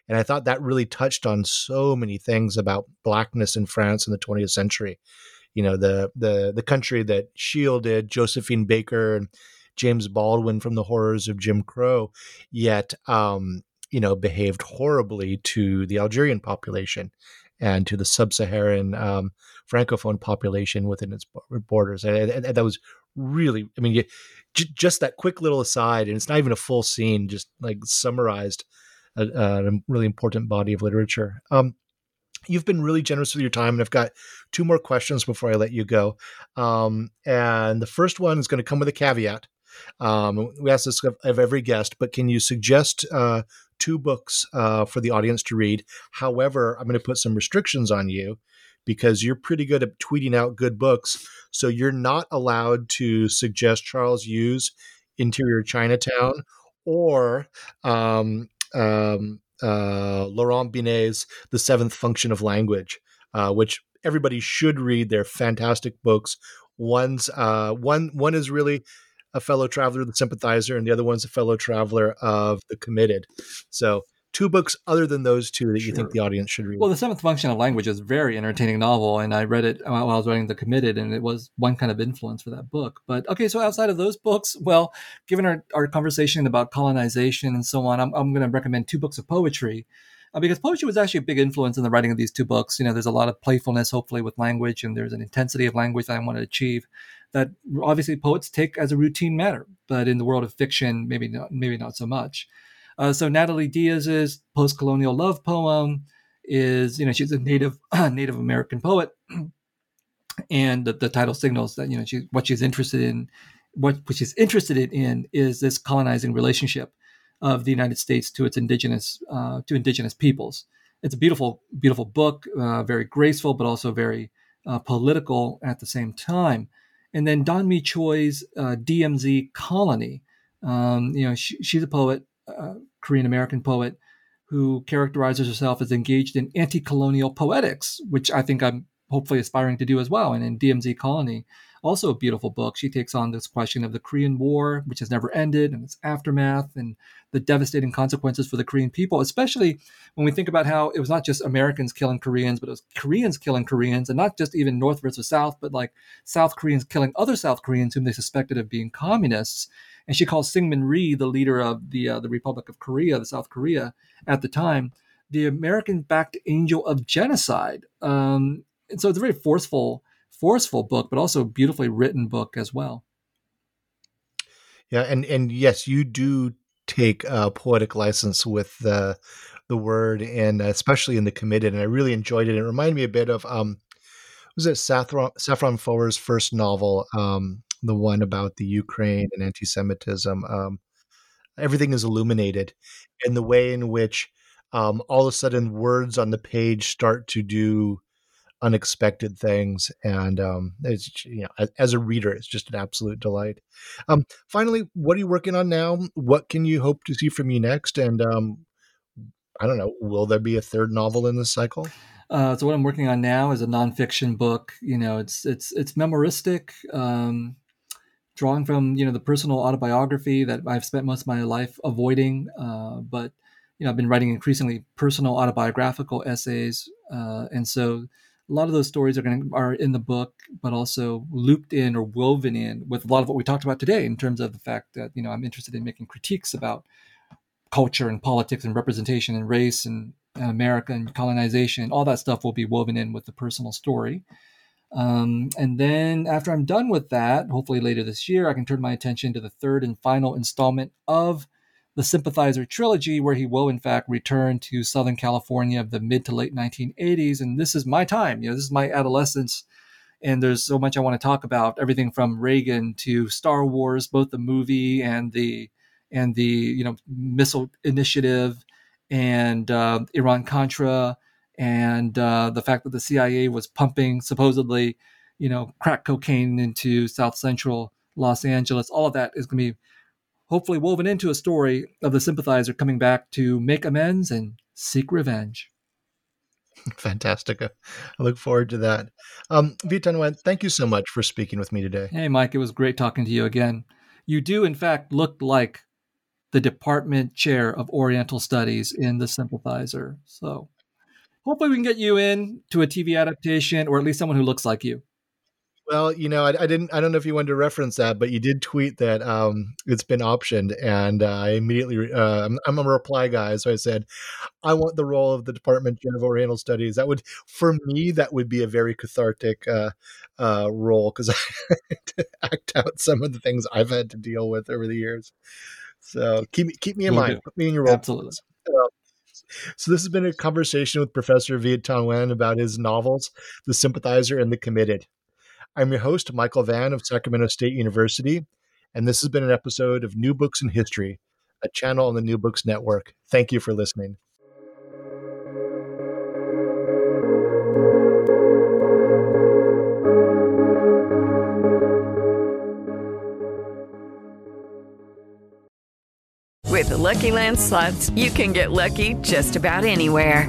And I thought that really touched on so many things about blackness in France in the 20th century. You know, the the the country that shielded Josephine Baker and James Baldwin from the horrors of Jim Crow, yet um, you know behaved horribly to the Algerian population and to the sub-Saharan um, francophone population within its borders. And, and, and that was really, I mean, you, j- just that quick little aside, and it's not even a full scene, just like summarized a, a really important body of literature. Um, you've been really generous with your time, and I've got two more questions before I let you go. Um, and the first one is going to come with a caveat. Um, we ask this of, every guest, but can you suggest uh, two books uh, for the audience to read? However, I'm going to put some restrictions on you because you're pretty good at tweeting out good books. So you're not allowed to suggest Charles Yu's Interior Chinatown or um, um, uh, Laurent Binet's The Seventh Function of Language, uh, which everybody should read. They're fantastic books. One's uh, one one is really a fellow traveler, the sympathizer, and the other one's a fellow traveler of the committed. So two books other than those two that you think the audience should read? Well, The Seventh Function of Language is a very entertaining novel, and I read it while I was writing The Committed, and it was one kind of influence for that book. But okay, so outside of those books, well, given our, our conversation about colonization and so on, I'm, I'm going to recommend two books of poetry. Uh, because poetry was actually a big influence in the writing of these two books. You know, there's a lot of playfulness, hopefully, with language, and there's an intensity of language that I want to achieve that obviously poets take as a routine matter, but in the world of fiction, maybe not, maybe not so much. Uh, so Natalie Diaz's post-colonial love poem is, you know, she's a native Native American poet, and the, the, title signals that you know she what she's interested in. What, what she's interested in is this colonizing relationship of the United States to its indigenous uh, to indigenous peoples. It's a beautiful, beautiful book, uh, very graceful, but also very uh, political at the same time. And then Don Mee Choi's uh, DMZ Colony. Um, you know, she, she's a poet uh, Korean American poet who characterizes herself as engaged in anti colonial poetics, which I think I'm hopefully aspiring to do as well. And in DMZ Colony, also a beautiful book. She takes on this question of the Korean War, which has never ended, and its aftermath, and the devastating consequences for the Korean people, especially when we think about how it was not just Americans killing Koreans, but it was Koreans killing Koreans, and not just even North versus South, but like South Koreans killing other South Koreans whom they suspected of being communists and she calls Syngman Rhee, the leader of the uh, the Republic of Korea, the South Korea at the time, the American-backed angel of genocide. Um, and so it's a very forceful, forceful book, but also beautifully written book as well. Yeah, and and yes, you do take a poetic license with the the word, and especially in the committed. And I really enjoyed it. It reminded me a bit of um, was it Safran Safran Foer's first novel, um, the one about the Ukraine and anti-Semitism. Um, everything is illuminated, and the way in which um, all of a sudden words on the page start to do unexpected things, and um, it's you know as, a reader, it's just an absolute delight. Um, finally, what are you working on now? What can you hope to see from you next? And um, I don't know, will there be a third novel in this cycle? Uh, so what I'm working on now is a nonfiction book. You know, it's it's it's memoristic. Um, drawing from you know the personal autobiography that I've spent most of my life avoiding. Uh, but you know, I've been writing increasingly personal autobiographical essays, uh, and so a lot of those stories are going to, are in the book, but also looped in or woven in with a lot of what we talked about today in terms of the fact that you know I'm interested in making critiques about culture and politics and representation and race and America and colonization. All that stuff will be woven in with the personal story. Um, and then after I'm done with that, hopefully later this year, I can turn my attention to the third and final installment of the Sympathizer trilogy, where he will in fact return to Southern California of the mid to late 1980s. And this is my time. You know, this is my adolescence. And there's so much I want to talk about, everything from Reagan to Star Wars, both the movie and the and the you know missile initiative and uh, Iran Contra and uh, the fact that the CIA was pumping supposedly, you know, crack cocaine into South Central Los Angeles. All of that is going to be hopefully woven into a story of the sympathizer coming back to make amends and seek revenge. Fantastic. I look forward to that. Um, Viet-Thanh thank you so much for speaking with me today. Hey, Mike, it was great talking to you again. You do, in fact, look like the department chair of Oriental Studies in The Sympathizer. So hopefully we can get you in to a TV adaptation or at least someone who looks like you. Well, you know, I, I, didn't. I don't know if you wanted to reference that, but you did tweet that um, it's been optioned, and uh, I immediately. Uh, I'm, I'm, a reply guy, so I said, "I want the role of the Department of Oriental Studies." That would, for me, that would be a very cathartic uh, uh role because I to act out some of the things I've had to deal with over the years. So keep me keep me in Will mind. Do. Put me in your role. Absolutely. So this has been a conversation with Professor Viet-Thanh Nguyen about his novels, The Sympathizer and The Committed. I'm your host, Michael Vann of Sacramento State University, and this has been an episode of New Books in History, a channel on the New Books Network. Thank you for listening. With the Lucky Land slots, you can get lucky just about anywhere.